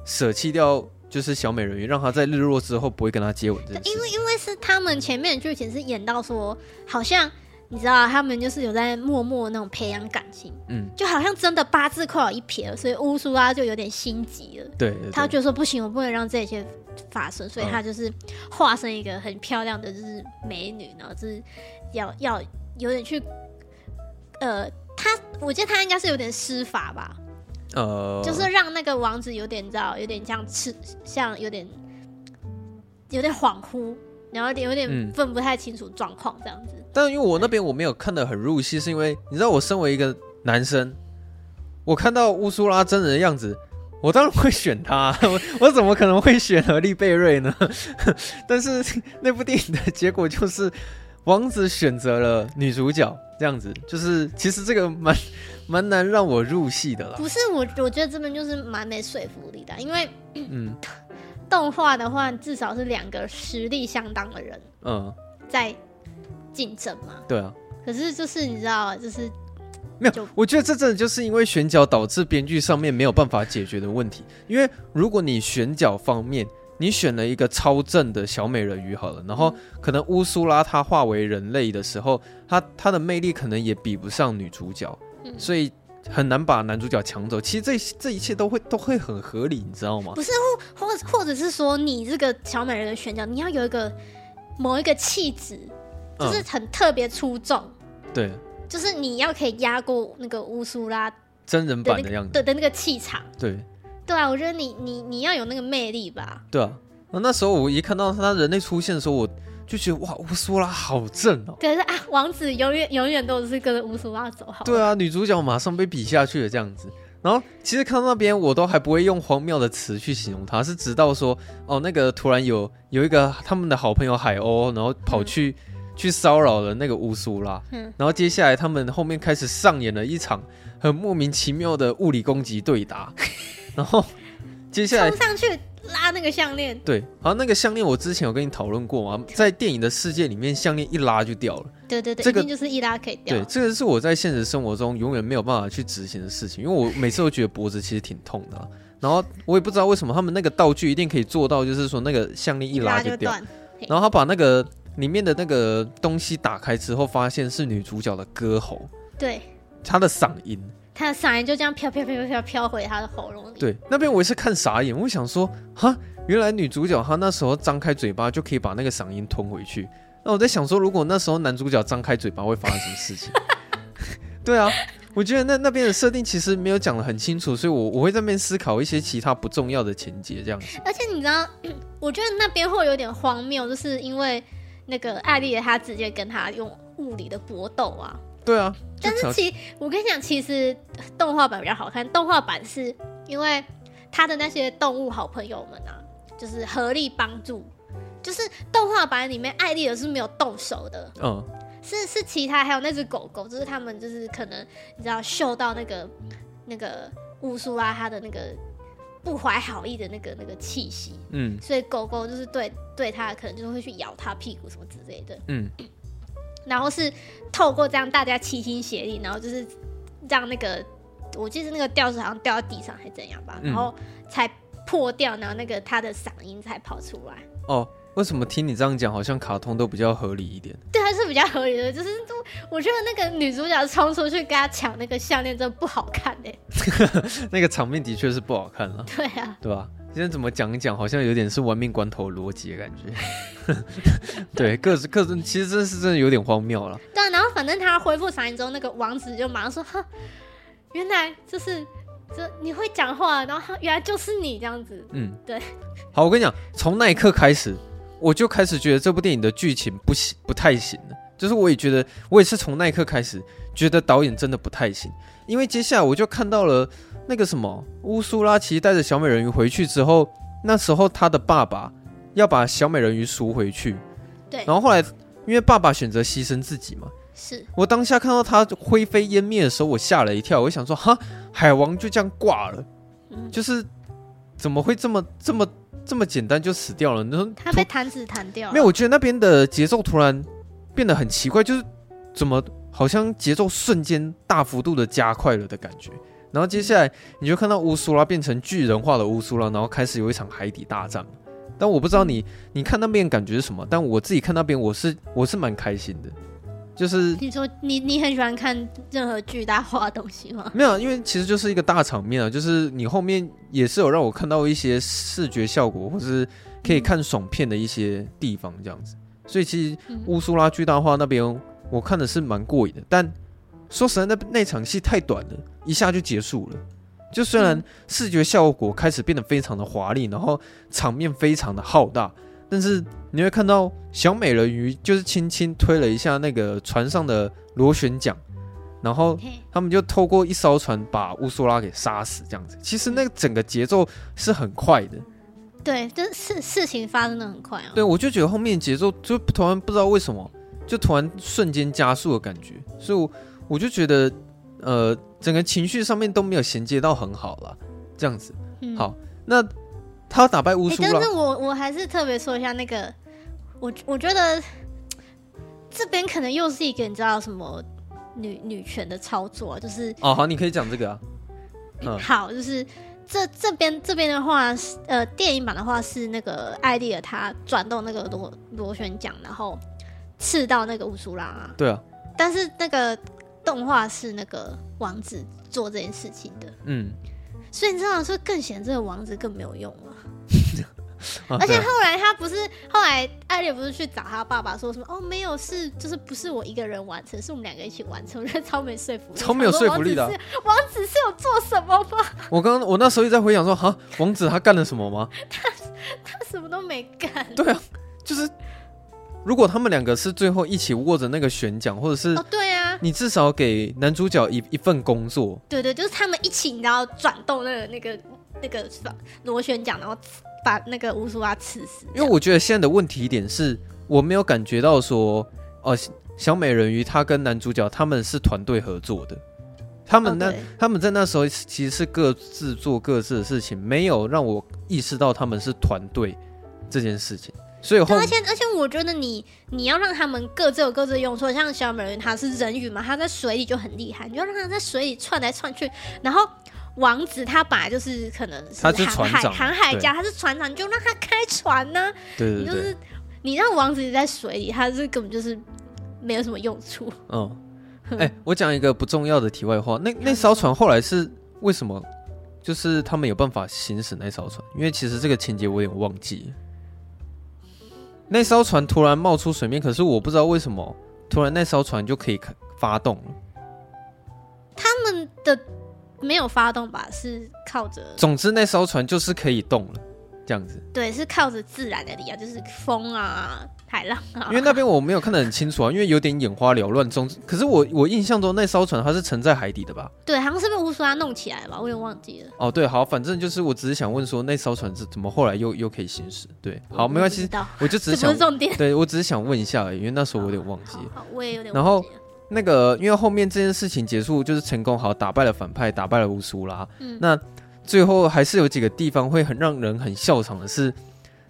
舍弃掉就是小美人鱼，让他在日落之后不会跟他接吻。因为因为是他们前面的剧情是演到说，好像你知道他们就是有在默默那种培养感情，嗯，就好像真的八字快有一撇了，所以乌苏拉就有点心急了。对，他觉得说不行，我不能让这些发生，所以他就是化身一个很漂亮的就是美女，然后就是要要有点去呃。他，我觉得他应该是有点施法吧，呃，就是让那个王子有点，你知道，有点像吃，像有点，有点恍惚，然后有点有点分不太清楚状况这样子。嗯、但因为我那边我没有看得很入戏，是因为你知道，我身为一个男生，我看到乌苏拉真人的样子，我当然会选他，我 *laughs* 我怎么可能会选何丽贝瑞呢？*laughs* 但是那部电影的结果就是。王子选择了女主角，这样子就是其实这个蛮蛮难让我入戏的啦。不是我，我觉得这边就是蛮没说服力的，因为嗯，动画的话至少是两个实力相当的人嗯在竞争嘛。对啊。可是就是你知道，就是没有，我觉得这真的就是因为选角导致编剧上面没有办法解决的问题。因为如果你选角方面。你选了一个超正的小美人鱼好了，然后可能乌苏拉她化为人类的时候，她她的魅力可能也比不上女主角，所以很难把男主角抢走。其实这这一切都会都会很合理，你知道吗？不是，或或或者是说，你这个小美人的选角，你要有一个某一个气质，就是很特别出众，对，就是你要可以压过那个乌苏拉真人版的样子，对的那个气场，对。对啊，我觉得你你你要有那个魅力吧。对啊，那那时候我一看到他人类出现的时候，我就觉得哇，乌苏拉好正哦。可是啊，王子永远永远都是跟着乌苏拉走好。对啊，女主角马上被比下去了这样子。然后其实看到那边，我都还不会用荒谬的词去形容他，是直到说哦，那个突然有有一个他们的好朋友海鸥，然后跑去、嗯、去骚扰了那个乌苏拉。嗯。然后接下来他们后面开始上演了一场很莫名其妙的物理攻击对打。然后接下来冲上去拉那个项链，对，好，那个项链我之前有跟你讨论过吗？在电影的世界里面，项链一拉就掉了。对对对，这个就是一拉可以掉。对，这个是我在现实生活中永远没有办法去执行的事情，因为我每次都觉得脖子其实挺痛的啊。然后我也不知道为什么他们那个道具一定可以做到，就是说那个项链一拉就掉。然后他把那个里面的那个东西打开之后，发现是女主角的歌喉，对，她的嗓音。他的嗓音就这样飘飘飘飘飘飘回他的喉咙里。对，那边我也是看傻眼，我想说，哈，原来女主角她那时候张开嘴巴就可以把那个嗓音吞回去。那我在想说，如果那时候男主角张开嘴巴会发生什么事情？*laughs* 对啊，我觉得那那边的设定其实没有讲的很清楚，所以我我会在那边思考一些其他不重要的情节这样子。而且你知道，*clears throat* 我觉得那边会有点荒谬，就是因为那个艾丽她直接跟他用物理的搏斗啊。对啊，但是其我跟你讲，其实动画版比较好看。动画版是因为他的那些动物好朋友们啊，就是合力帮助。就是动画版里面艾丽尔是没有动手的，嗯，是是其他还有那只狗狗，就是他们就是可能你知道嗅到那个那个乌苏拉他的那个不怀好意的那个那个气息，嗯，所以狗狗就是对对他可能就是会去咬他屁股什么之类的，嗯。然后是透过这样大家齐心协力，然后就是让那个我记得那个吊饰好像掉到地上还是怎样吧，然后才破掉，然后那个他的嗓音才跑出来。哦，为什么听你这样讲，好像卡通都比较合理一点？对，还是比较合理的，就是我觉得那个女主角冲出去跟他抢那个项链，真的不好看哎。*laughs* 那个场面的确是不好看了。对啊，对吧？今天怎么讲一讲，好像有点是玩命关头逻辑的感觉。*laughs* 对，各自各自，其实真是真的有点荒谬了。对啊，然后反正他恢复嗓音之后，那个王子就马上说：“哈，原来就是这你会讲话，然后原来就是你这样子。”嗯，对。好，我跟你讲，从那一刻开始，我就开始觉得这部电影的剧情不行，不太行了。就是我也觉得，我也是从那一刻开始觉得导演真的不太行，因为接下来我就看到了。那个什么乌苏拉其实带着小美人鱼回去之后，那时候他的爸爸要把小美人鱼赎回去，对。然后后来因为爸爸选择牺牲自己嘛，是我当下看到他灰飞烟灭的时候，我吓了一跳。我想说，哈，海王就这样挂了，嗯，就是怎么会这么这么这么简单就死掉了？你说他被弹子弹掉了？没有，我觉得那边的节奏突然变得很奇怪，就是怎么好像节奏瞬间大幅度的加快了的感觉。然后接下来你就看到乌苏拉变成巨人化的乌苏拉，然后开始有一场海底大战。但我不知道你你看那边感觉是什么，但我自己看那边我是我是蛮开心的。就是你说你你很喜欢看任何巨大化的东西吗？没有，因为其实就是一个大场面啊。就是你后面也是有让我看到一些视觉效果，或是可以看爽片的一些地方这样子。所以其实乌苏拉巨大化那边我看的是蛮过瘾的，但。说实在，那那场戏太短了，一下就结束了。就虽然视觉效果开始变得非常的华丽，然后场面非常的浩大，但是你会看到小美人鱼就是轻轻推了一下那个船上的螺旋桨，然后他们就透过一艘船把乌苏拉给杀死。这样子，其实那个整个节奏是很快的。对，就是事事情发生的很快啊。对，我就觉得后面节奏就突然不知道为什么，就突然瞬间加速的感觉，所以我。我就觉得，呃，整个情绪上面都没有衔接到很好了，这样子。嗯、好，那他打败乌苏拉，但是我我还是特别说一下那个，我我觉得这边可能又是一个你知道什么女女权的操作，就是哦，好，你可以讲这个啊。嗯，好，就是这这边这边的话，呃，电影版的话是那个艾丽尔她转动那个螺螺旋桨，然后刺到那个乌苏拉啊。对啊，但是那个。动画是那个王子做这件事情的，嗯，所以你知道说更显这个王子更没有用了。*laughs* 而且后来他不是后来艾丽不是去找他爸爸说什么哦，没有，是就是不是我一个人完成，是我们两个一起完成，我觉得超没说服力，超没有说服力的。王子是有做什么吗？我刚刚我那时候一直在回想说，哈，王子他干了什么吗？他 *laughs* 他什么都没干。对啊，就是。如果他们两个是最后一起握着那个悬桨，或者是哦，对啊，你至少给男主角一一份工作。对对，就是他们一起，然后转动那个那个那个螺旋桨，然后把那个乌苏拉刺死。因为我觉得现在的问题点是，我没有感觉到说，哦、呃，小美人鱼她跟男主角他们是团队合作的，他们那、哦、他们在那时候其实是各自做各自的事情，没有让我意识到他们是团队这件事情。所以后，而且而且，我觉得你你要让他们各自有各自的用处。像小美人鱼，她是人鱼嘛，她在水里就很厉害，你就让她在水里窜来窜去。然后王子他本来就是可能是航海航海家，他是船长，你就让他开船呢、啊。对对对，你就是你让王子在水里，他是根本就是没有什么用处。嗯，*laughs* 哎、欸，我讲一个不重要的题外话，那那艘船后来是为什么？就是他们有办法行驶那艘船，因为其实这个情节我有点忘记了。那艘船突然冒出水面，可是我不知道为什么突然那艘船就可以发动了。他们的没有发动吧？是靠着……总之，那艘船就是可以动了，这样子。对，是靠着自然的力量，就是风啊。海浪啊！因为那边我没有看得很清楚啊，因为有点眼花缭乱中。可是我我印象中那艘船它是沉在海底的吧？对，好像是被乌苏拉弄起来吧？我有点忘记了。哦，对，好，反正就是我只是想问说那艘船是怎么后来又又可以行驶？对，好，没关系，我就只是想，重点。对，我只是想问一下而已，因为那时候我有点忘记了。好，我也有点忘记。然后那个，因为后面这件事情结束就是成功，好打败了反派，打败了乌苏拉。嗯。那最后还是有几个地方会很让人很笑场的是，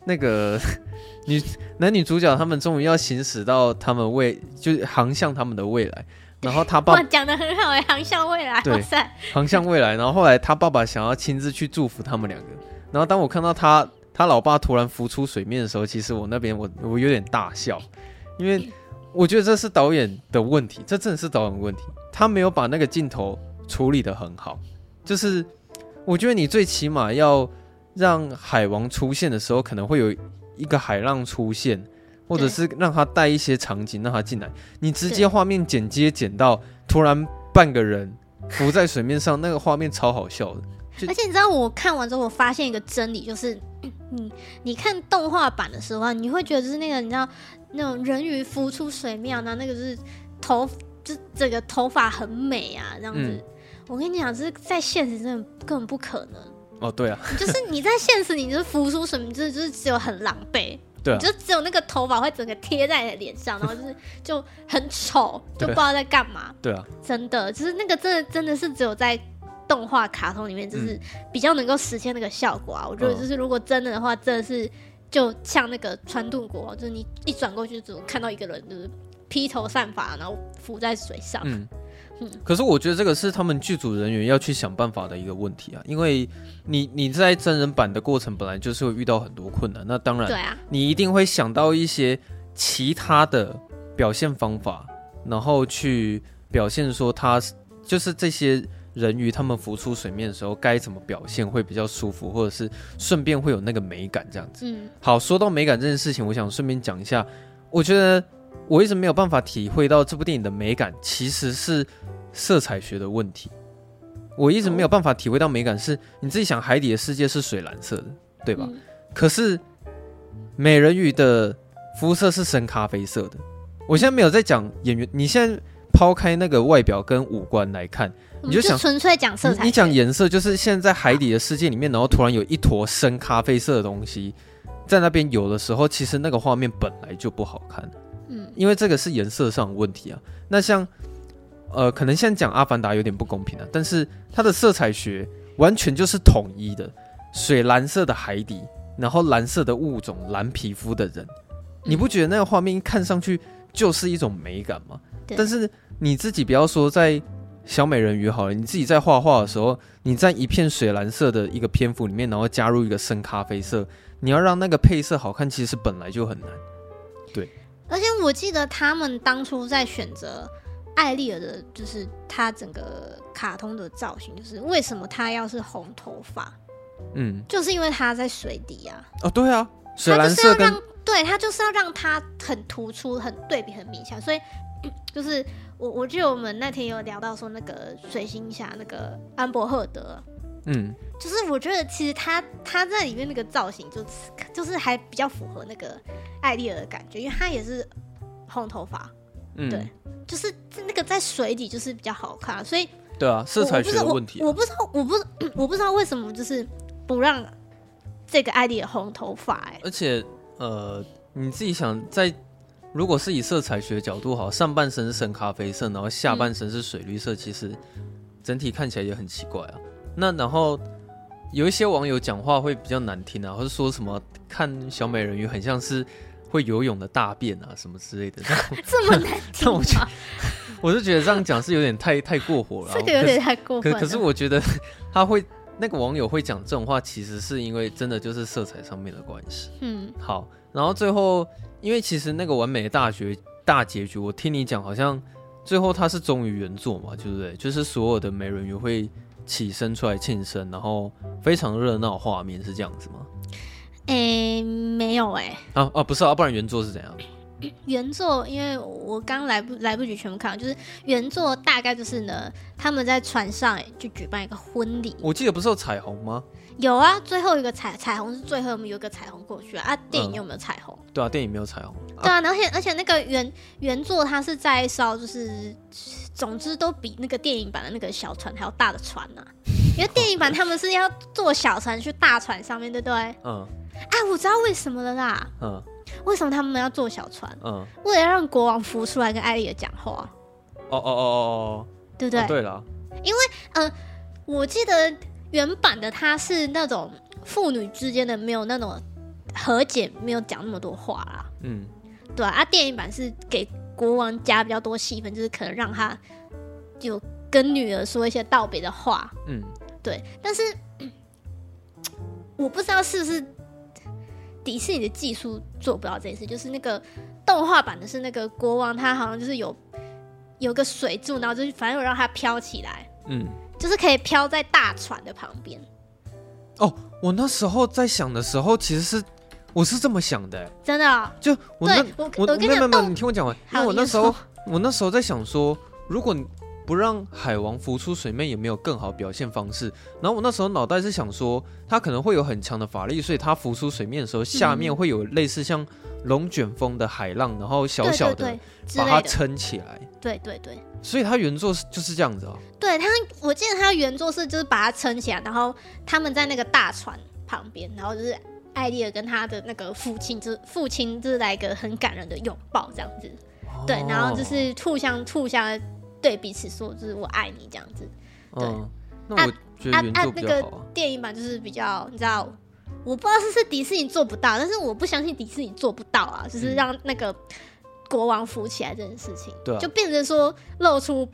那个 *laughs* 女男女主角他们终于要行驶到他们未，就是航向他们的未来。然后他爸 *laughs* 讲的很好哎，航向未来，对，航向未来。然后后来他爸爸想要亲自去祝福他们两个。然后当我看到他他老爸突然浮出水面的时候，其实我那边我我有点大笑，因为我觉得这是导演的问题，这真的是导演的问题，他没有把那个镜头处理的很好。就是我觉得你最起码要让海王出现的时候，可能会有一个海浪出现。或者是让他带一些场景，让他进来。你直接画面剪接剪到突然半个人浮在水面上，那个画面超好笑的。而且你知道，我看完之后，我发现一个真理，就是你你看动画版的时候，你会觉得就是那个你知道那种人鱼浮出水面啊，那个就是头就整个头发很美啊，这样子。嗯、我跟你讲，这是在现实真的根本不可能。哦，对啊，*laughs* 就是你在现实，你就是浮出水面，就是就是只有很狼狈。对、啊，就只有那个头发会整个贴在你的脸上，然后就是就很丑，*laughs* 就不知道在干嘛。对啊，真的，就是那个真的真的是只有在动画卡通里面，就是比较能够实现那个效果啊。嗯、我觉得就是如果真的的话，真的是就像那个川顿国，就是你一转过去，就看到一个人就是披头散发，然后浮在水上。嗯。可是我觉得这个是他们剧组人员要去想办法的一个问题啊，因为你你在真人版的过程本来就是会遇到很多困难，那当然，对啊，你一定会想到一些其他的表现方法，然后去表现说他就是这些人鱼他们浮出水面的时候该怎么表现会比较舒服，或者是顺便会有那个美感这样子。嗯，好，说到美感这件事情，我想顺便讲一下，我觉得。我一直没有办法体会到这部电影的美感，其实是色彩学的问题。我一直没有办法体会到美感，是你自己想，海底的世界是水蓝色的，对吧？可是美人鱼的肤色是深咖啡色的。我现在没有在讲演员，你现在抛开那个外表跟五官来看，你就想纯粹讲色彩。你讲颜色，就是现在在海底的世界里面，然后突然有一坨深咖啡色的东西在那边有的时候，其实那个画面本来就不好看。嗯因为这个是颜色上的问题啊，那像，呃，可能现在讲《阿凡达》有点不公平啊，但是它的色彩学完全就是统一的，水蓝色的海底，然后蓝色的物种，蓝皮肤的人，你不觉得那个画面看上去就是一种美感吗？但是你自己不要说在小美人鱼好了，你自己在画画的时候，你在一片水蓝色的一个篇幅里面，然后加入一个深咖啡色，你要让那个配色好看，其实本来就很难，对。而且我记得他们当初在选择艾丽尔的，就是他整个卡通的造型，就是为什么他要是红头发？嗯，就是因为他在水底啊。哦，对啊，水蓝色跟对，他就是要让他很突出、很对比、很明显。所以就是我，我记得我们那天有聊到说，那个水行侠那个安伯赫德。嗯，就是我觉得其实他他在里面那个造型就就是还比较符合那个艾丽尔的感觉，因为他也是红头发，嗯，对，就是那个在水底就是比较好看，所以对啊，色彩学的问题，我不知道，我不我不知道为什么就是不让这个艾丽尔红头发，哎，而且呃，你自己想在如果是以色彩学的角度好，上半身是深咖啡色，然后下半身是水绿色，嗯，其实整体看起来也很奇怪啊。那然后有一些网友讲话会比较难听啊，或者说什么看小美人鱼很像是会游泳的大便啊什么之类的，*laughs* 这么难听。*laughs* 但我就觉得这样讲是有点太 *laughs* 太过火了。这个有点太过分了。可可是我觉得他会那个网友会讲这种话，其实是因为真的就是色彩上面的关系。嗯，好。然后最后，因为其实那个完美的大学大结局，我听你讲好像最后他是忠于原作嘛，对不对？就是所有的美人鱼会。起身出来庆生，然后非常热闹，画面是这样子吗？诶、欸，没有诶、欸。啊啊，不是啊，不然原作是怎样？原作因为我刚来不来不及全部看，就是原作大概就是呢，他们在船上就举办一个婚礼。我记得不是有彩虹吗？有啊，最后一个彩彩虹是最后我们有一个彩虹过去啊。啊，电影有没有彩虹？对啊，电影没有彩虹。对啊，而且而且那个原原作它是在烧，就是。总之都比那个电影版的那个小船还要大的船呢、啊，因为电影版他们是要坐小船去大船上面，对不对？嗯。哎，我知道为什么了啦。嗯。为什么他们要坐小船？嗯。为了让国王浮出来跟艾丽尔讲话。哦哦哦哦哦。对不对？对了。因为呃，我记得原版的他是那种父女之间的没有那种和解没有讲那么多话啦。嗯，对啊，啊电影版是给国王加比较多戏份，就是可能让他就跟女儿说一些道别的话。嗯，对，但是我不知道是不是迪士尼的技术做不到这件事，就是那个动画版的是那个国王，他好像就是有有个水柱，然后就是反正有让他飘起来，嗯，就是可以飘在大船的旁边。哦，我那时候在想的时候，其实是我是这么想的，真的、哦，就我那我我我跟你讲，你听我讲完，因为我那时候我那时候在想说，如果你。不让海王浮出水面，也没有更好表现方式？然后我那时候脑袋是想说，他可能会有很强的法力，所以他浮出水面的时候，下面会有类似像龙卷风的海浪，然后小小的把它撑起来。对对对，所以他原作是就是这样子啊。对他，我记得他原作是就是把它撑起来，然后他们在那个大船旁边，然后就是艾丽尔跟他的那个父亲，就是父亲就是来一个很感人的拥抱这样子。对，然后就是互相互相。对彼此说，就是我爱你这样子。对，嗯、那我觉得那个电影版就是比较，你知道，我不知道是不是迪士尼做不到，但是我不相信迪士尼做不到啊，就是让那个国王浮起来这件事情，对、嗯，就变成说露出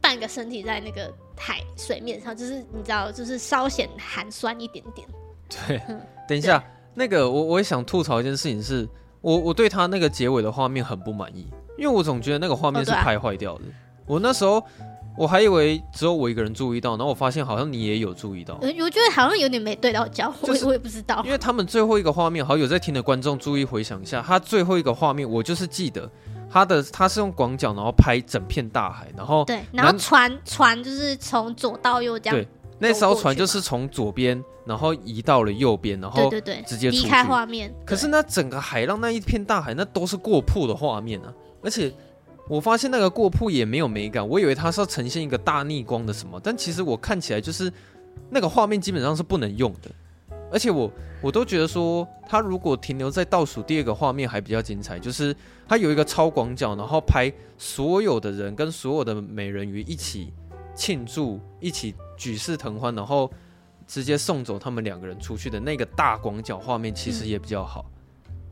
半个身体在那个海水面上，就是你知道，就是稍显寒酸一点点。*laughs* 对，嗯、等一下，那个我我也想吐槽一件事情是，我我对他那个结尾的画面很不满意，因为我总觉得那个画面是拍坏掉的。哦我那时候我还以为只有我一个人注意到，然后我发现好像你也有注意到。我我觉得好像有点没对到焦，我我也不知道。因为他们最后一个画面，好有在听的观众注意回想一下，他最后一个画面，我就是记得他的他是用广角，然后拍整片大海，然后对，然后船船就是从左到右这样。对，那艘船就是从左边，然后移到了右边，然后对对对，直接离开画面。可是那整个海浪那一片大海，那都是过曝的画面啊，而且。我发现那个过曝也没有美感，我以为它是要呈现一个大逆光的什么，但其实我看起来就是那个画面基本上是不能用的，而且我我都觉得说，它如果停留在倒数第二个画面还比较精彩，就是它有一个超广角，然后拍所有的人跟所有的美人鱼一起庆祝，一起举世腾欢，然后直接送走他们两个人出去的那个大广角画面，其实也比较好。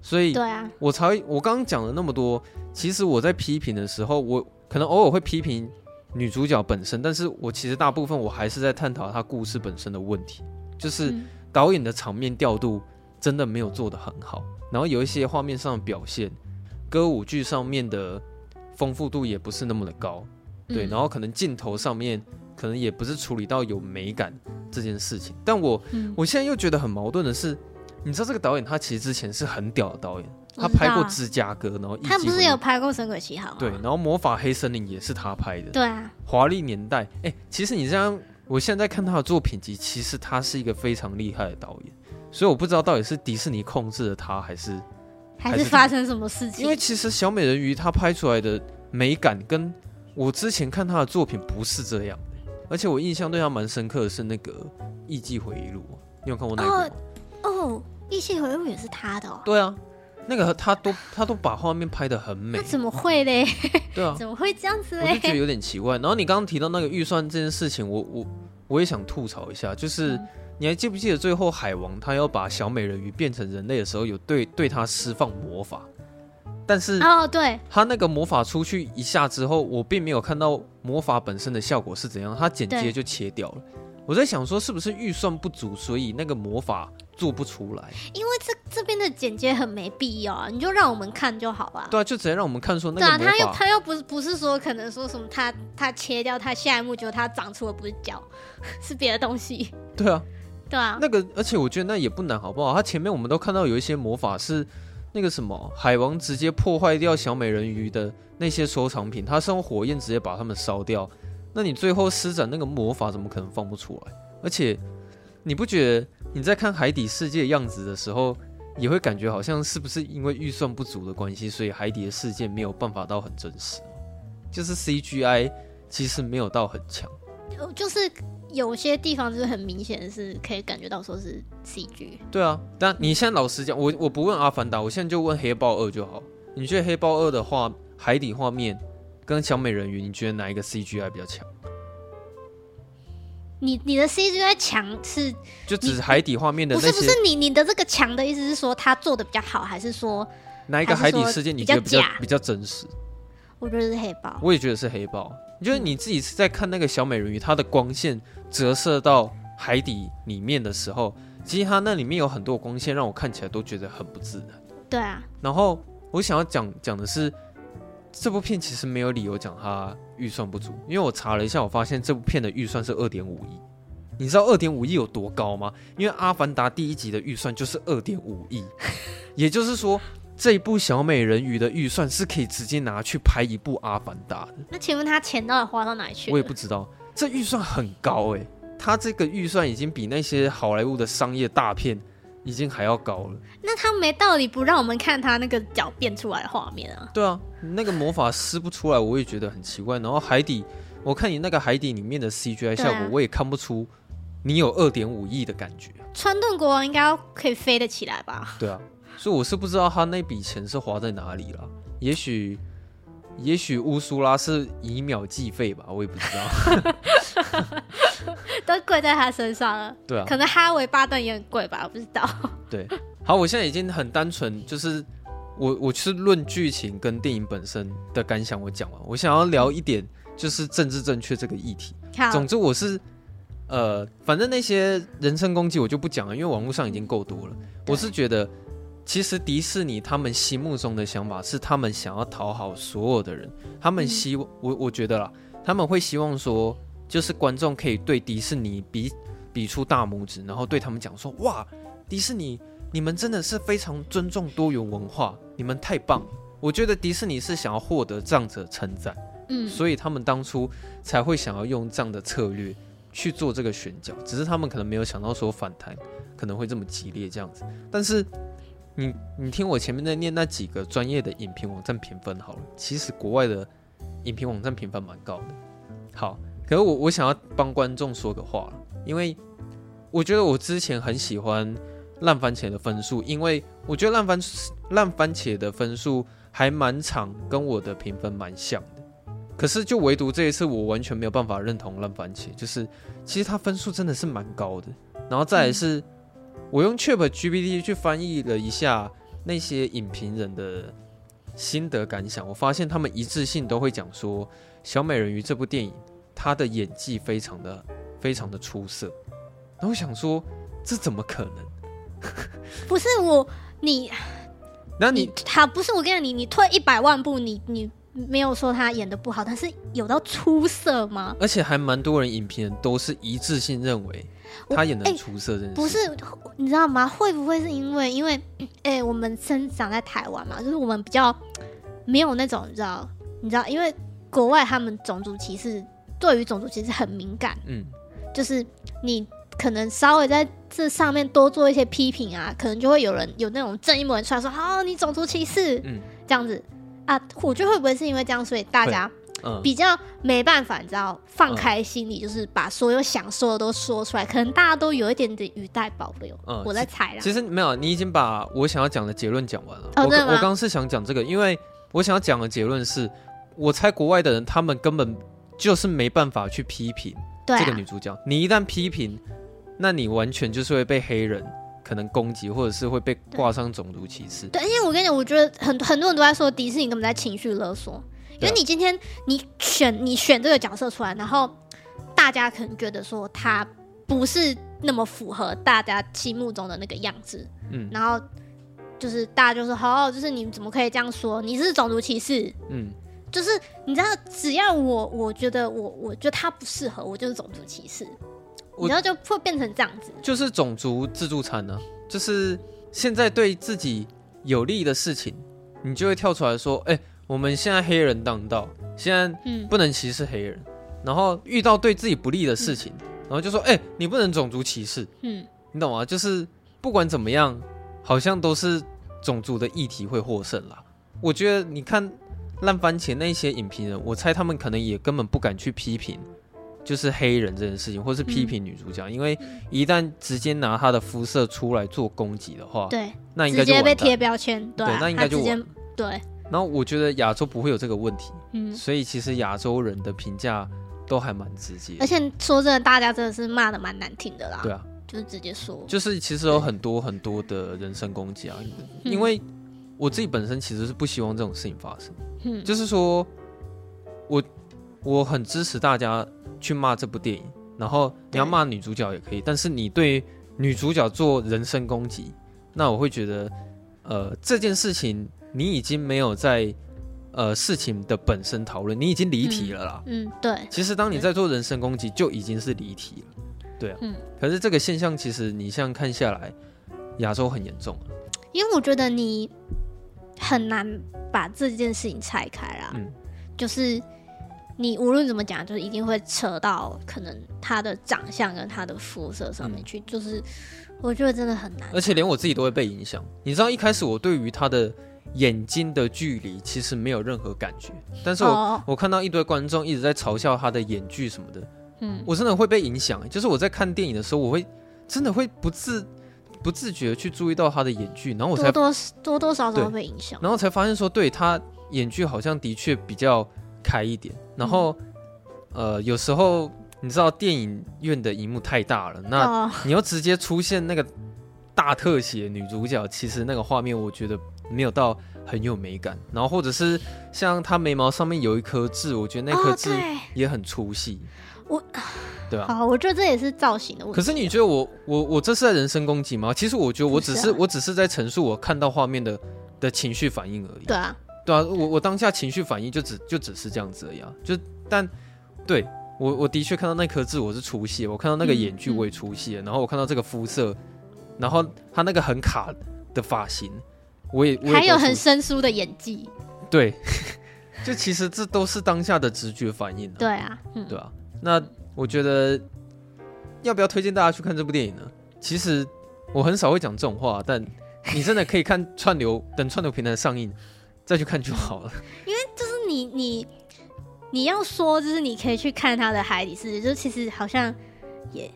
所以，对啊，我才我刚刚讲了那么多，其实我在批评的时候，我可能偶尔会批评女主角本身，但是我其实大部分我还是在探讨她故事本身的问题，就是导演的场面调度真的没有做得很好，然后有一些画面上的表现，歌舞剧上面的丰富度也不是那么的高，对，然后可能镜头上面可能也不是处理到有美感这件事情，但我我现在又觉得很矛盾的是。你知道这个导演，他其实之前是很屌的导演，他拍过《芝加哥》，然后他不是有拍过《神鬼奇？对，然后《魔法黑森林》也是他拍的。对啊，《华丽年代》哎，其实你这样，我现在看他的作品集，其实他是一个非常厉害的导演，所以我不知道到底是迪士尼控制了他，还是还是发生什么事情？因为其实小美人鱼他拍出来的美感，跟我之前看他的作品不是这样，而且我印象对他蛮深刻的是那个《艺伎回忆录》，你有看过那个吗？哦。Oh. 异性回忆录也是他的哦。对啊，那个他都他都把画面拍的很美。那怎么会嘞？*laughs* 对啊，怎么会这样子嘞？我就觉得有点奇怪。然后你刚刚提到那个预算这件事情，我我我也想吐槽一下，就是、嗯、你还记不记得最后海王他要把小美人鱼变成人类的时候，有对对他释放魔法？但是哦，对，他那个魔法出去一下之后，我并没有看到魔法本身的效果是怎样，他剪接就切掉了。我在想说，是不是预算不足，所以那个魔法？做不出来，因为这这边的剪接很没必要啊，你就让我们看就好了。对啊，就直接让我们看说那个。对啊，他又他又不是不是说可能说什么他他切掉他下一幕，结果他长出的不是脚，*laughs* 是别的东西。对啊，对啊，那个而且我觉得那也不难，好不好？他前面我们都看到有一些魔法是那个什么海王直接破坏掉小美人鱼的那些收藏品，他是用火焰直接把它们烧掉。那你最后施展那个魔法，怎么可能放不出来？而且。你不觉得你在看海底世界样子的时候，也会感觉好像是不是因为预算不足的关系，所以海底的世界没有办法到很真实？就是 CGI 其实没有到很强，就是有些地方就是很明显是可以感觉到说是 CG。对啊，但你现在老实讲，我我不问阿凡达，我现在就问黑豹二就好。你觉得黑豹二的话，海底画面跟小美人鱼，你觉得哪一个 CGI 比较强？你你的 CGI 强是就只是海底画面的那些？不是不是你你的这个强的意思是说他做的比较好，还是说哪一个海底世界你觉得比较比较，比较真实？我觉得是黑豹，我也觉得是黑豹。你觉得你自己是在看那个小美人鱼，它的光线折射到海底里面的时候，其实它那里面有很多光线，让我看起来都觉得很不自然。对啊。然后我想要讲讲的是，这部片其实没有理由讲它预算不足，因为我查了一下，我发现这部片的预算是二点五亿。你知道二点五亿有多高吗？因为《阿凡达》第一集的预算就是二点五亿，也就是说。这一部小美人鱼的预算是可以直接拿去拍一部阿凡达的。那请问他钱到底花到哪里去？我也不知道。这预算很高诶、欸，他这个预算已经比那些好莱坞的商业大片已经还要高了。那他没道理不让我们看他那个脚变出来的画面啊？对啊，那个魔法施不出来，我也觉得很奇怪。然后海底，我看你那个海底里面的 CGI 效果，啊、我也看不出你有二点五亿的感觉。川顿国王应该可以飞得起来吧？对啊。所以我是不知道他那笔钱是花在哪里了，也许，也许乌苏拉是以秒计费吧，我也不知道，*laughs* 都贵在他身上了。对啊，可能哈维巴顿也很贵吧，我不知道。对，好，我现在已经很单纯，就是我我是论剧情跟电影本身的感想，我讲完。我想要聊一点，就是政治正确这个议题。好总之我是，呃，反正那些人身攻击我就不讲了，因为网络上已经够多了。我是觉得。其实迪士尼他们心目中的想法是，他们想要讨好所有的人，他们希望我我觉得啦，他们会希望说，就是观众可以对迪士尼比比出大拇指，然后对他们讲说，哇，迪士尼你们真的是非常尊重多元文化，你们太棒。我觉得迪士尼是想要获得这样子的称赞，嗯，所以他们当初才会想要用这样的策略去做这个选角，只是他们可能没有想到说反弹可能会这么激烈这样子，但是。你你听我前面在念那几个专业的影评网站评分好了，其实国外的影评网站评分蛮高的。好，可是我我想要帮观众说个话，因为我觉得我之前很喜欢烂番茄的分数，因为我觉得烂番烂番茄的分数还蛮长，跟我的评分蛮像的。可是就唯独这一次，我完全没有办法认同烂番茄，就是其实它分数真的是蛮高的，然后再来是。嗯我用 ChatGPT 去翻译了一下那些影评人的心得感想，我发现他们一致性都会讲说，《小美人鱼》这部电影，她的演技非常的非常的出色。然后我想说，这怎么可能？不是我，你，那你他不是我跟你讲，你你退一百万步，你你没有说他演的不好，但是有到出色吗？而且还蛮多人影评人都是一致性认为。他演的出色，真的、欸、不是，你知道吗？会不会是因为因为，哎、欸，我们生长在台湾嘛，就是我们比较没有那种，你知道，你知道，因为国外他们种族歧视，对于种族歧视很敏感，嗯，就是你可能稍微在这上面多做一些批评啊，可能就会有人有那种正义魔人出来说，好、哦，你种族歧视，嗯，这样子啊，我觉得会不会是因为这样，所以大家。嗯、比较没办法，你知道，放开心里，就是把所有想说的都说出来。嗯、可能大家都有一点点语带保留。嗯，我在猜啦。其实没有，你已经把我想要讲的结论讲完了。哦、我我刚刚是想讲这个，因为我想要讲的结论是，我猜国外的人他们根本就是没办法去批评这个女主角。啊、你一旦批评，那你完全就是会被黑人可能攻击，或者是会被挂上种族歧视。对，因为我跟你讲，我觉得很很多人都在说迪士尼根本在情绪勒索。因为你今天你选你选这个角色出来，然后大家可能觉得说他不是那么符合大家心目中的那个样子，嗯，然后就是大家就说，哦，就是你怎么可以这样说？你是种族歧视，嗯，就是你知道，只要我我觉得我我觉得他不适合，我就是种族歧视，然后就会变成这样子，就是种族自助餐呢，就是现在对自己有利的事情，你就会跳出来说，哎。我们现在黑人当道，现在不能歧视黑人，嗯、然后遇到对自己不利的事情，嗯、然后就说：“哎、欸，你不能种族歧视。”嗯，你懂吗？就是不管怎么样，好像都是种族的议题会获胜啦。我觉得你看烂番茄那些影评人，我猜他们可能也根本不敢去批评，就是黑人这件事情，或是批评女主角，嗯、因为一旦直接拿她的肤色出来做攻击的话，对，那应该就直接被贴标签，对，对，那应该就完，对。然后我觉得亚洲不会有这个问题，嗯，所以其实亚洲人的评价都还蛮直接。而且说真的，大家真的是骂的蛮难听的啦。对啊，就是直接说，就是其实有很多很多的人身攻击啊，因为我自己本身其实是不希望这种事情发生。嗯，就是说我我很支持大家去骂这部电影，然后你要骂女主角也可以，但是你对女主角做人身攻击，那我会觉得，呃，这件事情你已经没有在。呃，事情的本身讨论，你已经离题了啦。嗯，嗯，对。其实当你在做人身攻击，就已经是离题了。对啊。嗯。可是这个现象，其实你像看下来，亚洲很严重。因为我觉得你很难把这件事情拆开啦。嗯。就是你无论怎么讲，就是一定会扯到可能他的长相跟他的肤色上面去。嗯。就是我觉得真的很难。而且连我自己都会被影响。你知道一开始我对于他的。眼睛的距离其实没有任何感觉，但是我、oh. 我看到一堆观众一直在嘲笑他的眼距什么的，嗯，我真的会被影响。就是我在看电影的时候，我会真的会不自不自觉去注意到他的眼距，然后我才多多多多少少会被影响，然后才发现说，对他眼距好像的确比较开一点。然后、嗯、呃，有时候你知道电影院的荧幕太大了，那你要直接出现那个大特写女主角，其实那个画面我觉得。没有到很有美感，然后或者是像他眉毛上面有一颗痣，我觉得那颗痣也很粗细。我，对啊，好，我觉得这也是造型的问题。可是你觉得我我我这是在人身攻击吗？其实我觉得我只是，我只是在陈述我看到画面的的情绪反应而已。对啊，对啊，我我当下情绪反应就只就只是这样子而已啊。就但对我我的确看到那颗痣我是粗细，我看到那个眼距我也粗细、嗯嗯，然后我看到这个肤色，然后他那个很卡的发型。我也，我也还有很生疏的演技，对，*laughs* 就其实这都是当下的直觉反应、啊。对啊，嗯、对啊。那我觉得要不要推荐大家去看这部电影呢？其实我很少会讲这种话，但你真的可以看串流，*laughs* 等串流平台上映再去看就好了。*laughs* 因为就是你你你要说，就是你可以去看他的《海底世界》，就其实好像也。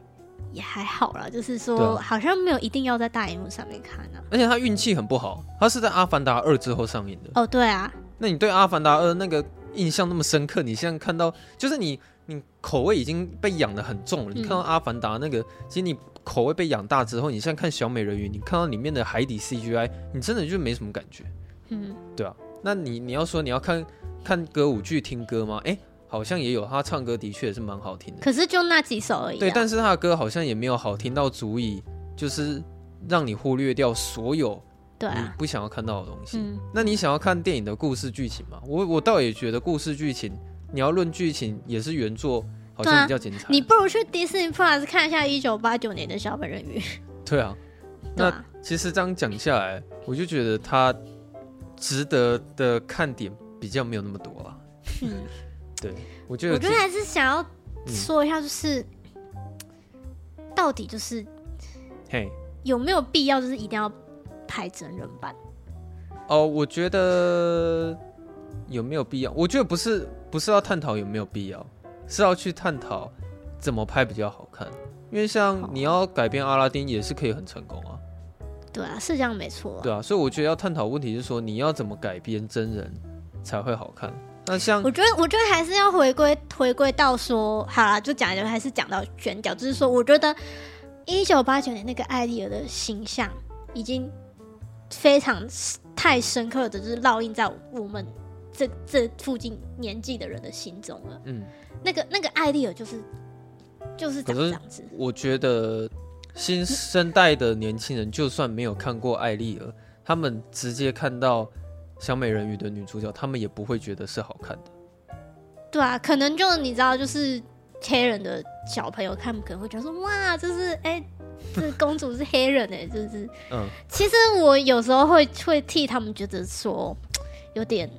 也还好啦，就是说，好像没有一定要在大荧幕上面看呢、啊。而且他运气很不好，他是在《阿凡达二》之后上映的。哦，对啊。那你对《阿凡达二》那个印象那么深刻？你现在看到，就是你你口味已经被养的很重了。嗯、你看到《阿凡达》那个，其实你口味被养大之后，你现在看《小美人鱼》，你看到里面的海底 CGI，你真的就没什么感觉。嗯，对啊。那你你要说你要看看歌舞剧听歌吗？哎、欸。好像也有，他唱歌的确也是蛮好听的，可是就那几首而已、啊。对，但是他的歌好像也没有好听到足以，就是让你忽略掉所有对你不想要看到的东西。嗯、那你想要看电影的故事剧情吗？我我倒也觉得故事剧情，你要论剧情也是原作好像比较精彩、啊。你不如去迪士尼 Plus 看一下一九八九年的小美人鱼。*laughs* 对啊，那其实这样讲下来，我就觉得他值得的看点比较没有那么多了。嗯。对，我觉得，我觉得还是想要说一下，就是、嗯、到底就是，嘿，有没有必要就是一定要拍真人版？哦，我觉得有没有必要？我觉得不是，不是要探讨有没有必要，是要去探讨怎么拍比较好看。因为像你要改编阿拉丁也是可以很成功啊。对啊，是这样没错、啊。对啊，所以我觉得要探讨问题是说，你要怎么改编真人才会好看。那像我觉得，我觉得还是要回归回归到说，好了，就讲就还是讲到选角，就是说，我觉得一九八九年那个艾丽尔的形象已经非常太深刻的，就是烙印在我们这这附近年纪的人的心中了。嗯，那个那个艾丽尔就是就是长这样子。我觉得新生代的年轻人，就算没有看过艾丽尔，他们直接看到。小美人鱼的女主角，他们也不会觉得是好看的。对啊，可能就你知道，就是黑人的小朋友看，可能会觉得说，哇，这是哎、欸，这公主是黑人哎、欸，就是 *laughs* 嗯。其实我有时候会会替他们觉得说，有点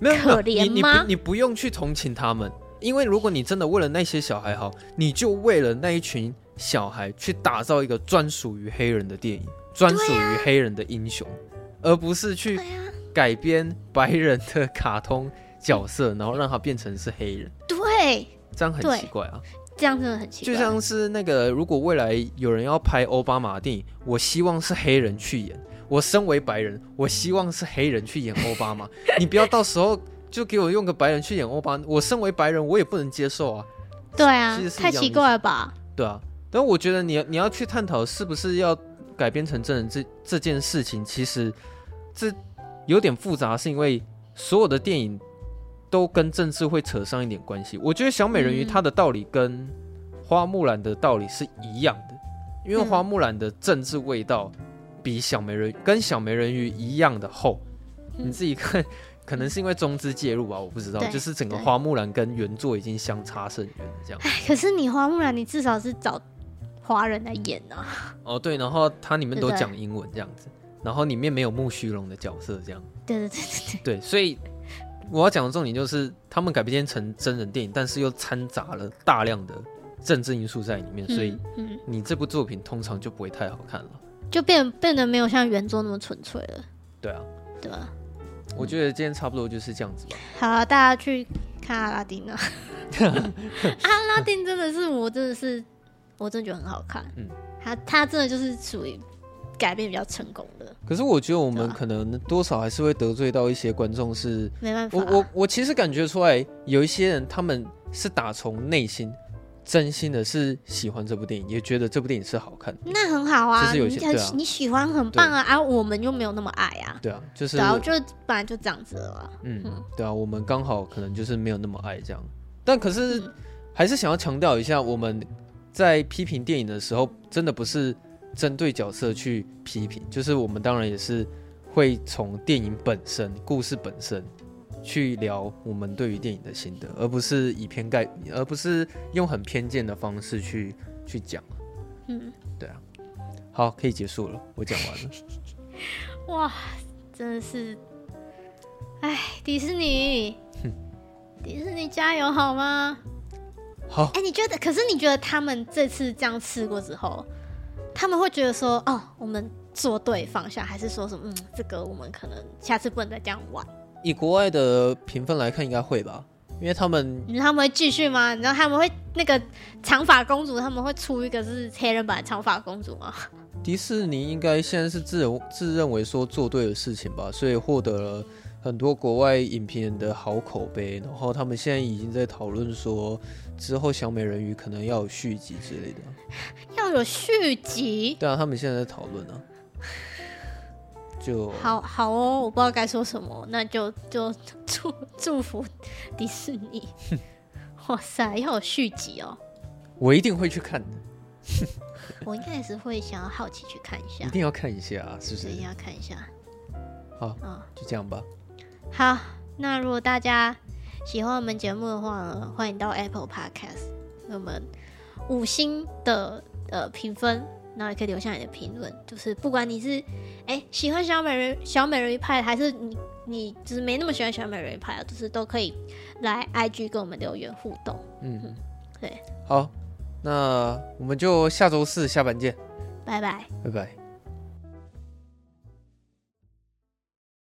可怜吗？你你，你不用去同情他们，因为如果你真的为了那些小孩好，你就为了那一群小孩去打造一个专属于黑人的电影，专属于黑人的英雄。而不是去改编白人的卡通角色，然后让他变成是黑人。对，这样很奇怪啊！这样真的很奇怪。就像是那个，如果未来有人要拍奥巴马电影，我希望是黑人去演。我身为白人，我希望是黑人去演奥巴马。*laughs* 你不要到时候就给我用个白人去演欧巴，我身为白人，我也不能接受啊。对啊，太奇怪了吧？对啊，但我觉得你你要去探讨是不是要改编成真人这这件事情，其实这有点复杂，是因为所有的电影都跟政治会扯上一点关系。我觉得小美人鱼它的道理跟花木兰的道理是一样的，因为花木兰的政治味道比小美人跟小美人鱼一样的厚。你自己看，可能是因为中资介入吧，我不知道。就是整个花木兰跟原作已经相差甚远了，这样。可是你花木兰，你至少是找华人来演啊。哦，对，然后它里面都讲英文这样子，然后里面没有木须龙的角色这样。对对对对对。对，所以我要讲的重点就是，他们改编成真人电影，但是又掺杂了大量的政治因素在里面，所以你这部作品通常就不会太好看了，就变变得没有像原作那么纯粹了。对啊，对啊？我觉得今天差不多就是这样子吧。好啊，大家去看阿拉丁啊！*laughs* 阿拉丁真的是，我真的是，我真的觉得很好看。嗯，他他真的就是属于改变比较成功的。可是我觉得我们可能多少还是会得罪到一些观众，是没办法。我我我其实感觉出来，有一些人他们是打从内心。真心的是喜欢这部电影，也觉得这部电影是好看的，那很好啊。就是有些你，啊、你喜欢很棒啊，啊，我们又没有那么爱啊。对啊，就是然后就本来就这样子了。嗯，嗯对啊，我们刚好可能就是没有那么爱这样，但可是还是想要强调一下，我们在批评电影的时候，真的不是针对角色去批评，就是我们当然也是会从电影本身、故事本身。去聊我们对于电影的心得，而不是以偏概，而不是用很偏见的方式去去讲。嗯，对啊。好，可以结束了，我讲完了。哇，真的是，哎，迪士尼，迪士尼加油好吗？好。哎，你觉得？可是你觉得他们这次这样吃过之后，他们会觉得说，哦，我们做对方向，还是说什么？嗯，这个我们可能下次不能再这样玩。以国外的评分来看，应该会吧，因为他们，你知道他们会继续吗？你知道他们会那个长发公主，他们会出一个是黑人版的长发公主吗？迪士尼应该现在是自认自认为说做对的事情吧，所以获得了很多国外影评人的好口碑，然后他们现在已经在讨论说，之后小美人鱼可能要有续集之类的，要有续集？对啊，他们现在在讨论啊。就好好哦，我不知道该说什么，那就就祝祝福迪士尼。*laughs* 哇塞，要有续集哦！我一定会去看的。*laughs* 我应该也是会想要好奇去看一下，一定要看一下啊，是不是？一定要看一下。好啊，哦，就这样吧。好，那如果大家喜欢我们节目的话呢，欢迎到 Apple Podcast 给我们五星的呃评分。然后也可以留下你的评论，就是不管你是哎喜欢小美人小美人鱼派，还是你你就是没那么喜欢小美人鱼派啊，就是都可以来 IG 跟我们留言互动。嗯，对，好，那我们就下周四下班见，拜拜，拜拜。